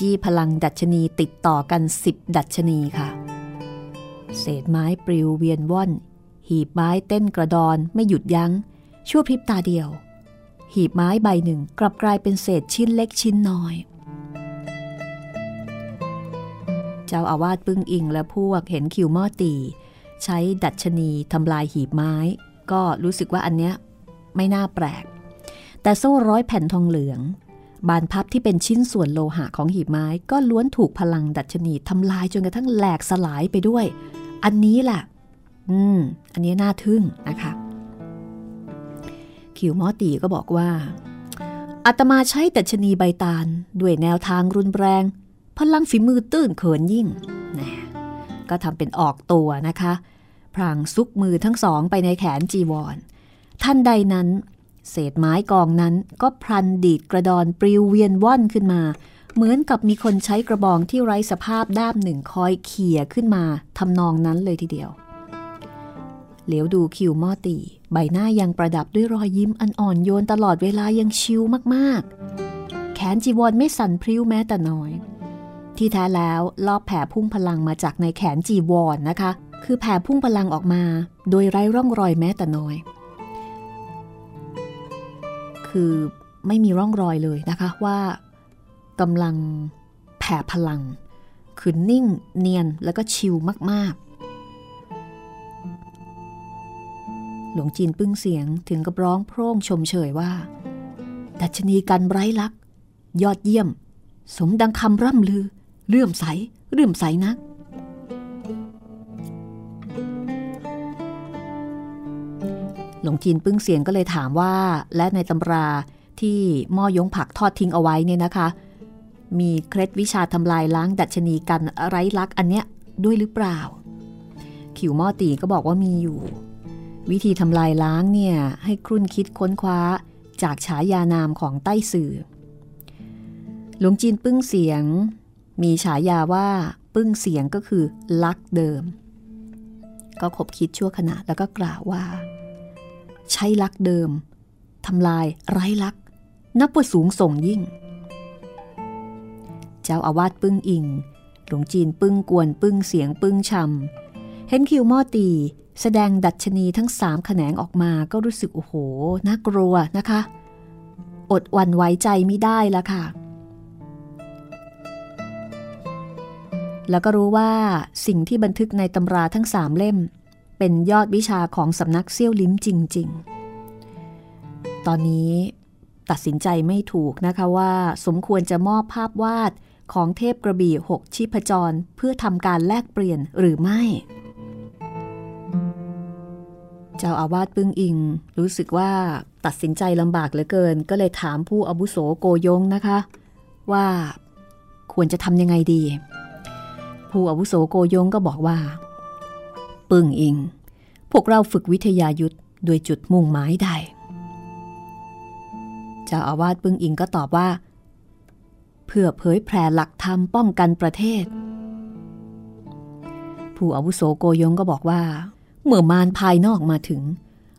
Speaker 1: จี้พลังดัชนีติดต่อกันสิบดัชนีค่ะ เศษไม้ปลิวเวียนว่อน หีบไม้เต้นกระดอนไม่หยุดยัง้ง ชั่วพริบตาเดียว หีบไม้ใบหนึ่งกลับกลายเป็นเศษชิ้นเล็กชิ้นน้อย เจ้าอาวาสปึ้งอิงและพวกเห็นคิวมอตี ใช้ดัชนีทำลายหีบไม้ ก็รู้สึกว่าอันเนี้ยไม่น่าแปลก แต่โซ่ร้อยแผ่นทองเหลือง บานพับที่เป็นชิ้นส่วนโลหะของหีบไม้ก็ล้วนถูกพลังดัชนีทำลายจนกระทั่งแหลกสลายไปด้วย อันนี้แหละอืม อันนี้น่าทึ่งนะคะ คิวมอตีก็บอกว่าอาตมาใช้ดัชนีใบตาล ด้วยแนวทางรุนแรง พลังฝีมือตื้นเขินยิ่งนะก็ทำเป็นออกตัวนะคะ พรางซุกมือทั้งสองไปในแขนจีวร ท่านใดนั้น เศษไม้กองนั้นก็พลันดีดกระดอนปลิวเวียนว่อนขึ้นมา เหมือนกับมีคนใช้กระบองที่ไร้สภาพด้ามหนึ่งคอยเขี่ยขึ้นมาทำนองนั้นเลยทีเดียว เหลียวดูคิวมอตี ใบหน้ายังประดับด้วยรอยยิ้มอันอ่อนโยนตลอดเวลายังชิลมากๆ แขนจีวรไม่สั่นพริ้วแม้แต่น้อย ที่แท้แล้วลอบแผ่พุ่งพลังมาจากในแขนจีวรนนะคะ คือแผ่พุ่งพลังออกมา โดยไร้ร่องรอยแม้แต่น้อย คือไม่มีร่องรอยเลยนะคะว่ากำลังแผ่พลัง คือนิ่งเนียนแล้วก็ชิลมาก ๆ หลวงจีนปึ้งเสียงถึงกับร้องโพร่งชมเชยว่า ดัชนีกันไร้ลักษ์ยอดเยี่ยม สมดังคำร่ำลือ เลื่อมใสเลื่อมใสนัก หลวงจีนปึ้งเสียงก็เลยถามว่า และในตำราที่หม้อยงผักทอดทิ้งเอาไว้เนี่ยนะคะ มีเคล็ดวิชาทำลายล้างดัชนีกันไร้ลักษ์อันเนี้ยด้วยหรือเปล่า ขิวหม้อตีก็บอกว่ามีอยู่ วิธีทำลายล้างเนี่ยให้ครุ่นคิดค้นคว้าจากฉายานามของใต้สื่อ หลวงจีนปึ้งเสียง มีฉายาว่าปึ้งเสียงก็คือลักเดิม ก็ขบคิดชั่วขณะแล้วก็กล่าวว่า ใช้ลักเดิมทำลายไร้ลัก นับว่าสูงส่งยิ่ง เจ้าอาวาสปึ้งอิง หลวงจีนปึ้งกวนปึ้งเสียงปึ้งชำเห็นคิวมอตี แสดงดัชนีทั้งสามแขนงออกมาก็รู้สึกโอ้โห น่ากลัวนะคะ อดวันไว้ใจไม่ได้ละค่ะ แล้วก็รู้ว่าสิ่งที่บันทึกในตำราทั้งสามเล่ม เป็นยอดวิชาของสำนักเซี่ยวลิ้มจริง ๆ ตอนนี้ตัดสินใจไม่ถูกนะคะว่าสมควรจะมอบภาพวาดของเทพกระบี่หกชิพจรเพื่อทำการแลกเปลี่ยนหรือไม่ เจ้าอาวาสปึ้งอิง รู้สึกว่าตัดสินใจลำบากเหลือเกิน ก็เลยถามผู้อาวุโสโกยงนะคะ ว่าควรจะทำยังไงดี ผู้อาวุโสโกยงก็บอกว่า ปึ้งอิง พวกเราฝึกวิทยายุทธโดยจุดมุ่งหมายใดเจ้าอาวาสปึ้งอิงก็ตอบว่า เพื่อเผยแผ่หลักธรรมป้องกันประเทศ ผู้อาวุโสโกยงก็บอกว่า เมื่อมารภายนอกมาถึง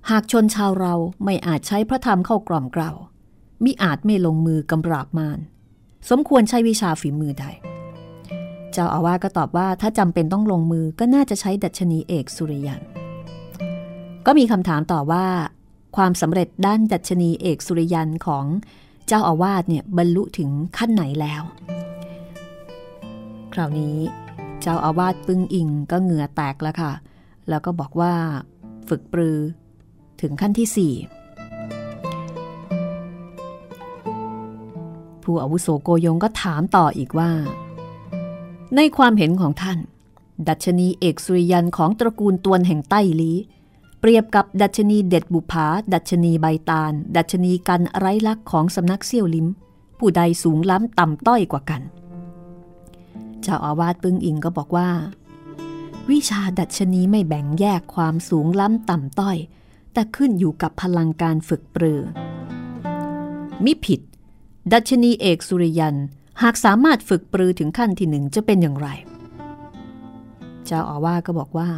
Speaker 1: หากชนชาวเราไม่อาจใช้พระธรรมเข้ากล่อมเกลามิอาจไม่ลงมือกำราบมารสมควรใช้วิชาฝีมือใด เจ้าอาวาสก็ตอบว่าถ้าจำเป็นต้องลงมือก็น่าจะใช้ดัชนีเอกสุริยัน ก็มีคำถามต่อว่า ความสำเร็จด้านดัชนีเอกสุริยันของเจ้าอาวาสเนี่ยบรรลุถึงขั้นไหนแล้ว คราวนี้เจ้าอาวาสปึ้งอิงก็เหงื่อแตกแล้วค่ะ แล้วก็บอกว่าฝึกปรือถึงขั้นที่สี่ผู้อาวุโสโกยงก็ถามต่ออีกว่า ในความเห็นของท่าน ดัชนีเอกสุริยันของตระกูลตวนแห่งใต้ลีเปรียบกับดัชนีเด็ดบุภาดัชนีใบตาล ดัชนีกันไร้ลักษ์ของสำนักเซี่ยวลิม ผู้ใดสูงล้ำต่ำต้อยกว่ากัน เจ้าอาวาสปึ้งอิงก็บอกว่า วิชาดัชนีไม่แบ่งแยกความสูงล้ำต่ำต้อย แต่ขึ้นอยู่กับพลังการฝึกปรือ มิผิด ดัชนีเอกสุริยัน หากสามารถฝึกปรือถึงขั้นที่หนึ่งจะเป็นอย่างไร เจ้าอาวาสก็บอกว่า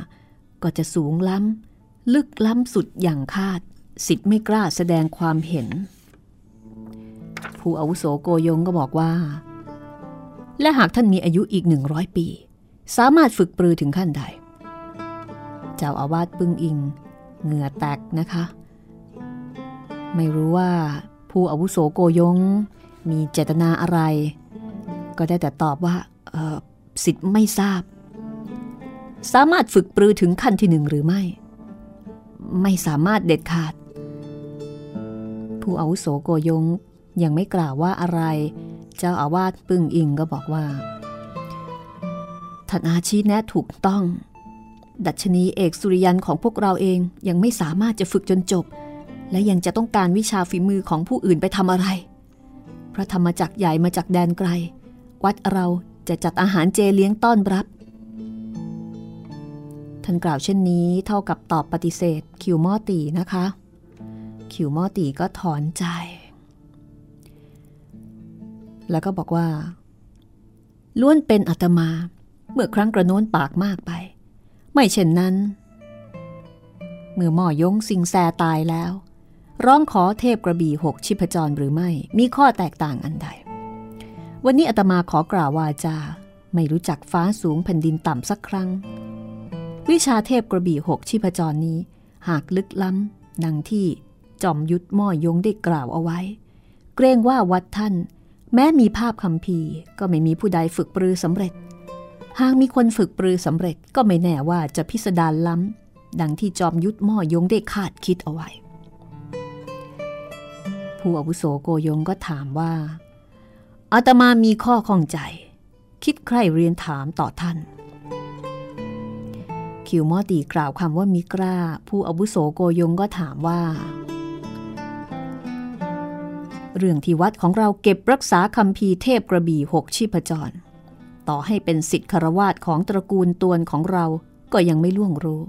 Speaker 1: ก็จะสูงล้ำ ลึกล้ำสุดอย่างคาด สิทธิ์ไม่กล้าแสดงความเห็น ผู้อาวุโสโกยงก็บอกว่า และหากท่านมีอายุอีกหนึ่งร้อยปี สามารถฝึกปรือถึงขั้นใด เจ้าอาวาสปึ้งอิง เหงื่อแตกนะคะ ไม่รู้ว่าผู้อาวุโสโกยงมีเจตนาอะไร ก็ได้แต่ตอบว่าสิทธิ์ไม่ทราบ สามารถฝึกปรือถึงขั้นที่หนึ่งหรือไม่ ไม่สามารถเด็ดขาด ผู้อาวุโสโกยงยังไม่กล่าวว่าอะไร เจ้าอาวาสปึ้งอิงก็บอกว่าท่านอาชีแนะถูกต้อง ดัชนีเอกสุริยันของพวกเราเองยังไม่สามารถจะฝึกจนจบ และยังจะต้องการวิชาฝีมือของผู้อื่นไปทำอะไร พระธรรมจักรใหญ่มาจากแดนไกล วัดเราจะจัดอาหารเจเลี้ยงต้อนรับ ท่านกล่าวเช่นนี้เท่ากับตอบปฏิเสธคิวมอตีนะคะ คิวมอตีก็ถอนใจ แล้วก็บอกว่า ล้วนเป็นอัตมา เมื่อครั้งกระโน้นปากมากไป ไม่เช่นนั้น เมื่อหม่อยงสิงแซตายแล้ว ร้องขอเทพกระบี่หกชิพจรหรือไม่ มีข้อแตกต่างอันใด วันนี้อาตมาขอกล่าววาจา ไม่รู้จักฟ้าสูงแผ่นดินต่ำสักครั้ง วิชาเทพกระบี่หกชิพจรนี้ หากลึกล้ำดังที่จอมยุทธม่อยงได้กล่าวเอาไว้ เกรงว่าวัดท่าน แม้มีภาพคำพีก็ไม่มีผู้ใดฝึกปรือสำเร็จ หากมีคนฝึกปรือสำเร็จก็ไม่แน่ว่าจะพิสดารล้ำดังที่จอมยุทธม่อยงได้คาดคิดเอาไว้ ผู้อาวุโสโกยงก็ถามว่า อาตมามีข้อข้องใจ คิดใครเรียนถามต่อท่าน คิวมอตีกล่าวคำว่ามิกราผู้อาวุโสโกยงก็ถามว่า เรื่องที่วัดของเราเก็บรักษาคำพีเทพกระบี่หกชีพจร ต่อให้เป็นสิทธิคารวาสของตระกูลตวนของเราก็ยังไม่ล่วงรู้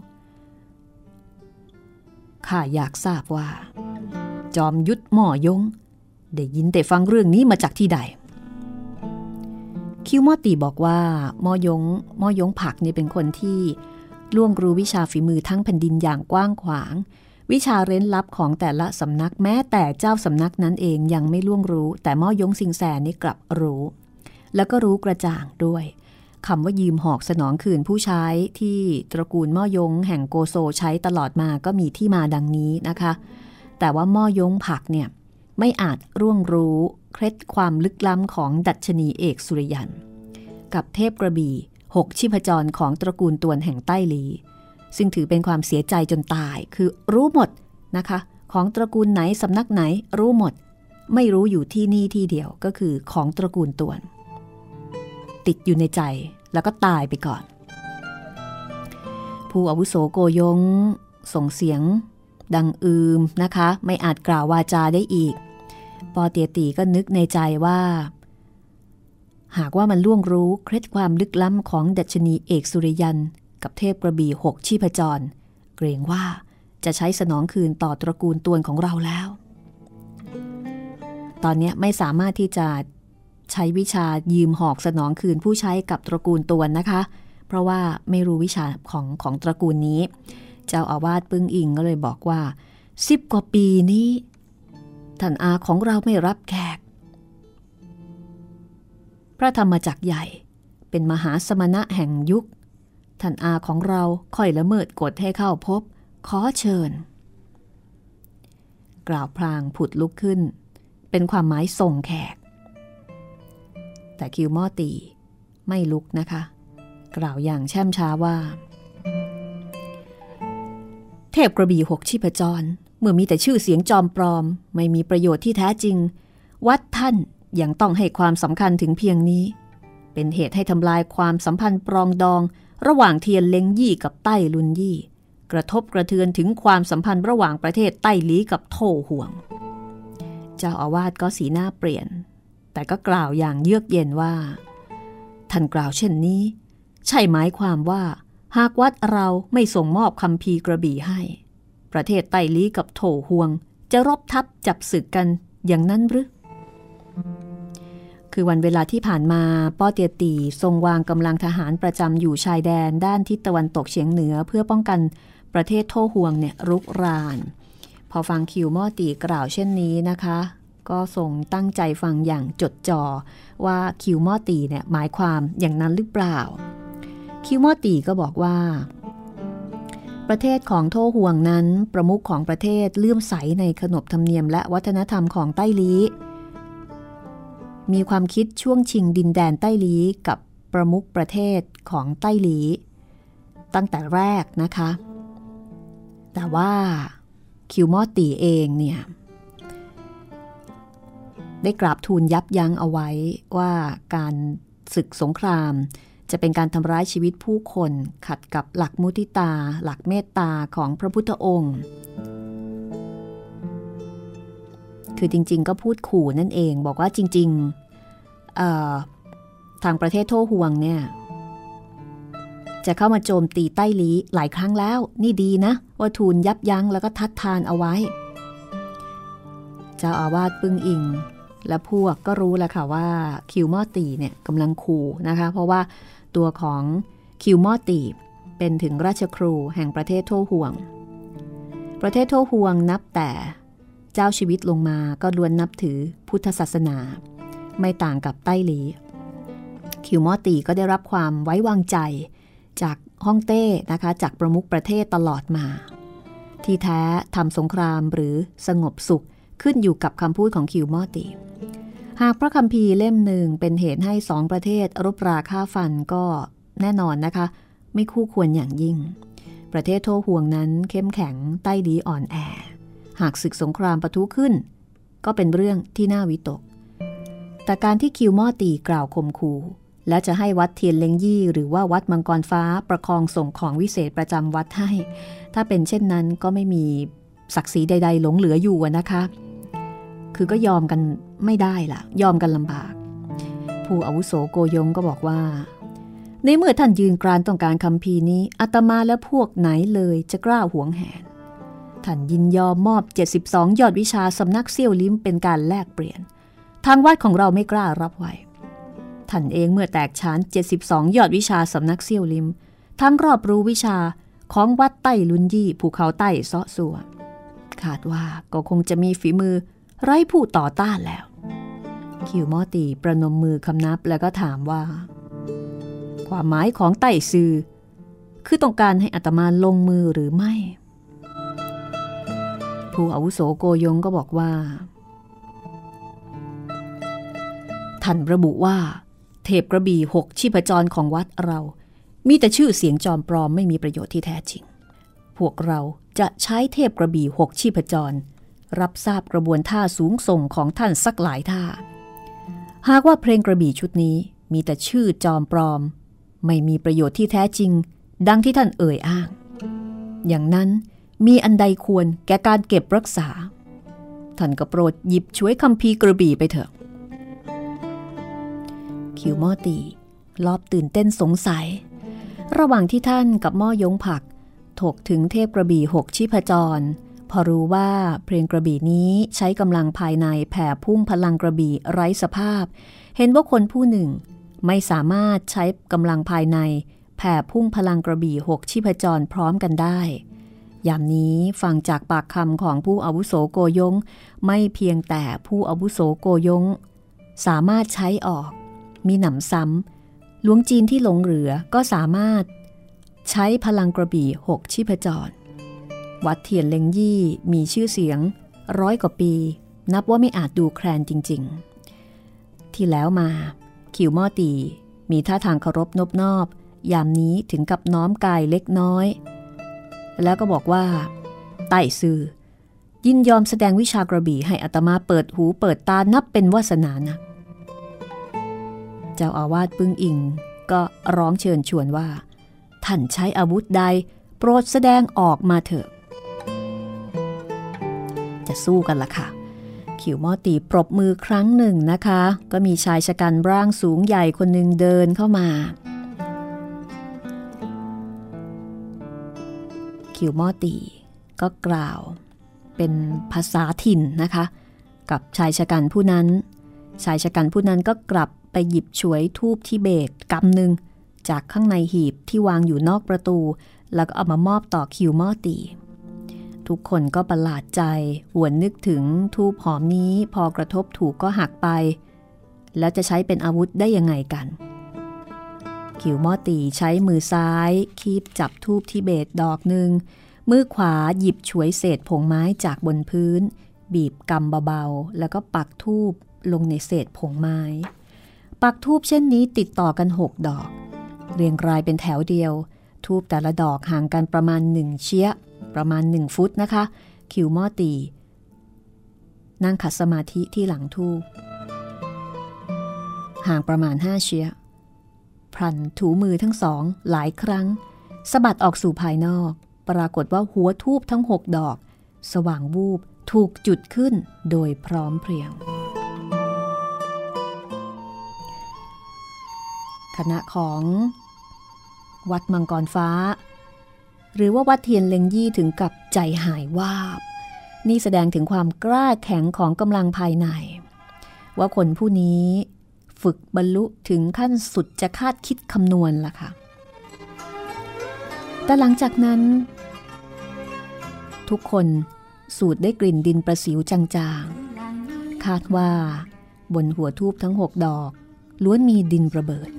Speaker 1: ข้าอยากทราบว่า จอมยุทธหม่อยง ได้ยินแต่ฟังเรื่องนี้มาจากที่ใด คิวมอตีบอกว่ามอยงมอยงผักนี่เป็นคนที่ล่วงรู้วิชาฝีมือทั้งแผ่นดินอย่างกว้างขวาง วิชาเร้นลับของแต่ละสำนักแม้แต่เจ้าสำนักนั้นเองยังไม่ล่วงรู้ แต่มอยงสิงแสนี่กลับรู้ แล้วก็รู้กระจ่างด้วยคำว่ายืมหอกสนองคืนผู้ใช้ที่ตระกูลม่อยงแห่งโกโซใช้ตลอดมาก็มีที่มาดังนี้นะคะ แต่ว่าม่อยงผักเนี่ยไม่อาจร่วงรู้ เคล็ดความลึกล้ำของดัชนีเอกสุริยัน กับเทพกระบี่หกชิพจรของตระกูลตวนแห่งใต้ลี ซึ่งถือเป็นความเสียใจจนตาย คือรู้หมดนะคะ ของตระกูลไหนสำนักไหนรู้หมด ไม่รู้อยู่ที่นี่ที่เดียวก็คือของตระกูลตวน ติดอยู่ในใจแล้วก็ตายไปก่อน ผู้อาวุโสโกยง ส่งเสียง ดังอืมนะคะ ไม่อาจกล่าววาจาได้อีก ปอเตียตีก็นึกในใจว่า หากว่ามันล่วงรู้เคล็ดความลึกล้ำของดัชนีเอกสุริยัน กับเทพกระบี่หกชีพจร เกรงว่าจะใช้สนองคืนต่อตระกูลตวนของเราแล้ว ตอนนี้ไม่สามารถที่จะใช้วิชายืมหอกสนองคืนผู้ใช้กับตระกูลตวนนะคะ เพราะว่าไม่รู้วิชาของของตระกูลนี้ เจ้าอาวาสปึ้งอิงก็เลยบอกว่าสิบกว่าปีนี้ ท่านอาของเราไม่รับแขก พระธรรมจักรใหญ่เป็นมหาสมณะแห่งยุค ท่านอาของเราค่อยละเมิดกฎให้เข้าพบ ขอเชิญ กล่าวพลางผุดลุกขึ้น เป็นความหมายส่งแขก แต่คิวมอตีไม่ลุกนะคะ กล่าวอย่างแช่มช้าว่า เทพกระบี่หกชีพจร มื่อมีแต่ชื่อเสียงจอมปลอม ไม่มีประโยชน์ที่แท้จริง วัดท่านยังต้องให้ความสำคัญถึงเพียงนี้ เป็นเหตุให้ทำลายความสัมพันธ์ปรองดอง ระหว่างเทียนเล้งยี่กับใต้ลุนยี่ กระทบกระเทือนถึงความสัมพันธ์ระหว่างประเทศใต้หลีกับโถห่วง เจ้าอาวาสก็สีหน้าเปลี่ยน แต่ก็กล่าวอย่างเยือกเย็นว่า ท่านกล่าวเช่นนี้ ใช่หมายความว่า หากวัดเราไม่ส่งมอบคำพีกระบี่ให้ ประเทศไต้ลีกับโถห่วง จะรบทับจับศึกกันอย่างนั้นหรือ คือวันเวลาที่ผ่านมาป้อเตียตีทรงวางกำลังทหารประจำอยู่ชายแดนด้านทิศตะวันตกเฉียงเหนือเพื่อป้องกันประเทศโถห่วงเนี่ยรุกราน พอฟังคิวม่อตีกล่าวเช่นนี้นะคะ ก็ทรงตั้งใจฟังอย่างจดจ่อว่าคิวม่อตีเนี่ยหมายความอย่างนั้นหรือเปล่า คิวม่อตีก็บอกว่า ประเทศของโถห่วงนั้นประมุขของประเทศเลื่อมใสในขนบธรรมเนียมและวัฒนธรรมของใต้ลีมีความคิดช่วงชิงดินแดนใต้ลีกับประมุขประเทศของใต้ลี ตั้งแต่แรกนะคะ แต่ว่าคิวมอตีเองเนี่ยได้กราบทูลยับยั้งเอาไว้ว่าการศึกสงคราม จะเป็นการทำร้ายชีวิตผู้คนขัดกับหลักมุติตา หลักเมตตาของพระพุทธองค์ คือจริง ๆ ก็พูดขู่นั่นเอง บอกว่าจริงๆทางประเทศโทห่วงเนี่ยจะเข้ามาโจมตีใต้ลีหลายครั้งแล้ว นี่ดีนะ ว่าทูลยับยั้งแล้วก็ทัดทานเอาไว้ เจ้าอาวาสปึ้งอิง และพวกก็รู้แล้วค่ะว่าคิวมอตีเนี่ยกำลังขู่นะคะ เพราะว่าตัวของคิวมอตีเป็นถึงราชครูแห่งประเทศโทห่วง ประเทศโทห่วงนับแต่เจ้าชีวิตลงมาก็ล้วนนับถือพุทธศาสนา ไม่ต่างกับใต้หลี คิวมอตีก็ได้รับความไว้วางใจจากฮ่องเต้นะคะ จากประมุขประเทศตลอดมา ที่แท้ทำสงครามหรือสงบสุขขึ้นอยู่กับคำพูดของคิวมอตี หากพระคัมภีร์เล่มหนึ่งเป็นเหตุให้สองประเทศรบราฆ่าฟันก็แน่นอนนะคะ ไม่คู่ควรอย่างยิ่ง ประเทศโทห่วงนั้นเข้มแข็งใต้ดีอ่อนแอ หากศึกสงครามปะทุขึ้น ก็เป็นเรื่องที่น่าวิตก แต่การที่คิวมอตีกล่าวข่มขู่และจะให้วัดเทียนเลงยี่ หรือว่าวัดมังกรฟ้าประคองส่งของวิเศษประจำวัดให้ ถ้าเป็นเช่นนั้นก็ไม่มีศักดิ์ศรีใด ๆ หลงเหลืออยู่นะคะ คือก็ยอมกัน ไม่ได้ล่ะ ยอมกันลำบาก ผู้อาวุโสโกยงก็บอกว่า ในเมื่อท่านยืนกรานต้องการคำพีนี้อาตมาและพวกไหนเลยจะกล้าหวงแหน ท่านยินยอมมอบ 72 ยอดวิชาสำนักเซี่ยวลิ้มเป็นการแลกเปลี่ยน ทางวัดของเราไม่กล้ารับไว้ท่านเองเมื่อแตกฉาน 72 ยอดวิชาสำนักเซี่ยวลิม ทั้งรอบรู้วิชาของวัดใต้ลุนยี่ภูเขาใต้เซาะสัวคาดว่าก็คงจะมีฝีมือไร้ผู้ต่อต้านแล้ว คิวมอตีประนมมือคำนับแล้วก็ถามว่า ความหมายของไต่ซือ คือต้องการให้อัตมาลงมือหรือไม่ ผู้อาวุโสโกยงก็บอกว่า ท่านระบุว่า เทพกระบี่หกชีพจรของวัดเรา มีแต่ชื่อเสียงจอมปลอมไม่มีประโยชน์ที่แท้จริง พวกเราจะใช้เทพกระบี่หกชีพจรรับทราบกระบวนท่าสูงส่งของท่านสักหลายท่า หากว่าเพลงกระบี่ชุดนี้มีแต่ชื่อจอมปลอม ไม่มีประโยชน์ที่แท้จริง ดังที่ท่านเอ่ยอ้าง อย่างนั้นมีอันใดควรแก่การเก็บรักษา ท่านก็โปรดหยิบช่วยคำพีกระบี่ไปเถอะ คิวมอตีรอบตื่นเต้นสงสัย ระหว่างที่ท่านกับม่อยงผัก ถกถึงเทพกระบี่หกชีพจร พอรู้ว่าเพลงกระบี่นี้ใช้กำลังภายในแผ่พุ่งพลังกระบี่ไร้สภาพ เห็นว่าคนผู้หนึ่ง ไม่สามารถใช้กำลังภายใน แผ่พุ่งพลังกระบี่หกชีพจรพร้อมกันได้ยามนี้ฟังจากปากคำของผู้อาวุโสโกยง ไม่เพียงแต่ผู้อาวุโสโกยง สามารถใช้ออก มีหนำซ้ำหลวงจีนที่หลงเหลือก็สามารถ ใช้พลังกระบี่หกชีพจร วัดเทียนเลงยี่มีชื่อเสียงร้อยกว่าปี นับว่าไม่อาจดูแคลนจริง ๆ ที่แล้วมา คิวม่อตี มีท่าทางเคารพนบนอบ ยามนี้ถึงกับน้อมกายเล็กน้อย แล้วก็บอกว่า ไต่ซื่อยินยอมแสดงวิชากระบี่ให้อัตมาเปิดหูเปิดตานับเป็นวาสนานะเจ้าอาวาสปึ้งอิง ก็ร้องเชิญชวนว่า ท่านใช้อาวุธใด โปรดแสดงออกมาเถอะ จะสู้กันละค่ะขิวมอตีปรบมือครั้งหนึ่งนะคะ ก็มีชายชะกันร่างสูงใหญ่คนหนึ่งเดินเข้ามาขิวมอตีก็กล่าวเป็นภาษาถิ่นนะคะ กับชายชะกันผู้นั้น ชายชะกันผู้นั้นก็กลับไปหยิบฉวยทูบที่เบตกำหนึ่งจากข้างในหีบที่วางอยู่นอกประตู แล้วก็เอามามอบต่อคิวมอตี ทุกคนก็ประหลาดใจ หวนนึกถึงทูบหอมนี้พอกระทบถูกก็หักไป แล้วจะใช้เป็นอาวุธได้ยังไงกันคิวมอตีใช้มือซ้าย คีบจับทูบที่เบตดอกหนึ่ง มือขวาหยิบฉวยเศษผงไม้จากบนพื้น บีบกำเบาๆ แล้วก็ปักทูบลงในเศษผงไม้ ปักทูบเช่นนี้ติดต่อกันหกดอก เรียงรายเป็นแถวเดียว ทูบแต่ละดอกห่างกันประมาณหนึ่งเชี้ย ประมาณหนึ่งฟุตนะคะ คิวมอตี นั่งขัดสมาธิที่หลังทูบห่างประมาณห้าเชียพลันถูมือทั้งสองหลายครั้งสะบัดออกสู่ภายนอก ปรากฏว่าหัวทูบทั้งหกดอก สว่างวูบถูกจุดขึ้นโดยพร้อมเพรียง คณะของ วัดมังกรฟ้า หรือว่าวัดเทียนเล็งยี่ถึงกับใจหายวาบ นี่แสดงถึงความกล้าแข็งของกำลังภายใน ว่าคนผู้นี้ฝึกบรรลุถึงขั้นสุดจะคาดคิดคำนวณล่ะค่ะ แต่หลังจากนั้น ทุกคนสูดได้กลิ่นดินประสิวจางๆ คาดว่าบนหัวทูบทั้งหกดอก ล้วนมีดินระเบิด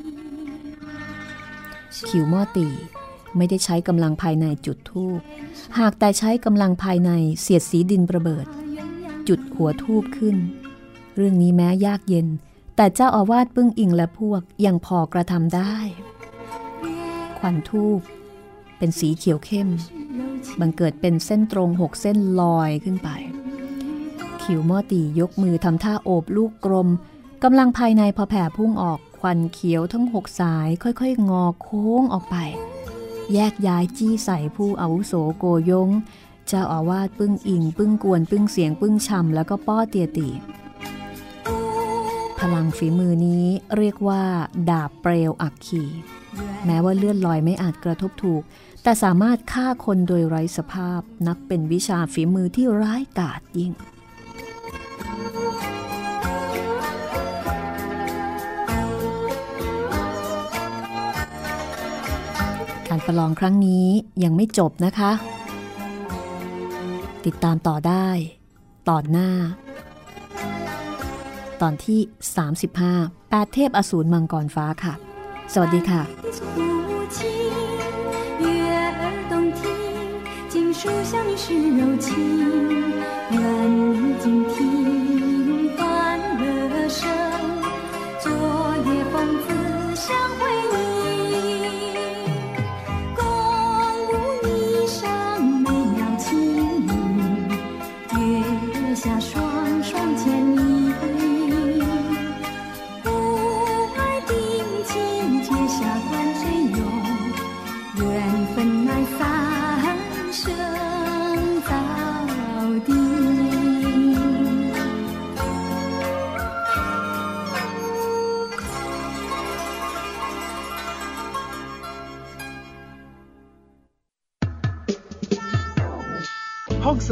Speaker 1: ขิวมอตี ไม่ได้ใช้กำลังภายในจุดทูบหากแต่ใช้กำลังภายในเสียดสีดินระเบิด จุดหัวทูบขึ้น เรื่องนี้แม้ยากเย็น แต่เจ้าอาวาสปึ้งอิงและพวกยังพอกระทำได้ ควันทูบเป็นสีเขียวเข้ม บังเกิดเป็นเส้นตรงหกเส้นลอยขึ้นไป ขิวมอตียกมือทำท่าโอบลูกกลมกำลังภายในพอแผ่พุ่งออกควันเขียวทั้งหกสายค่อยๆ งอโค้งออกไป แยกย้ายจี้ใส่ผู้อาวุโสโกยง เจ้าอาวาสปึ้งอิง ปึ้งกวน ปึ้งเสียง ปึ้งชำแล้วก็ป้อเตียตีพลังฝีมือนี้เรียกว่า ดาบเปลวอักขีแม้ว่าเลื่อนลอยไม่อาจกระทบถูก แต่สามารถฆ่าคนโดยไร้สภาพนับเป็นวิชาฝีมือที่ร้ายกาจยิ่ง ประลองครั้งนี้ยังไม่จบนะคะ ติดตามต่อได้ตอนหน้า ตอนที่ 35 8 เทพอสูรมังกรฟ้าค่ะ สวัสดีค่ะ树下你是柔情，愿你静听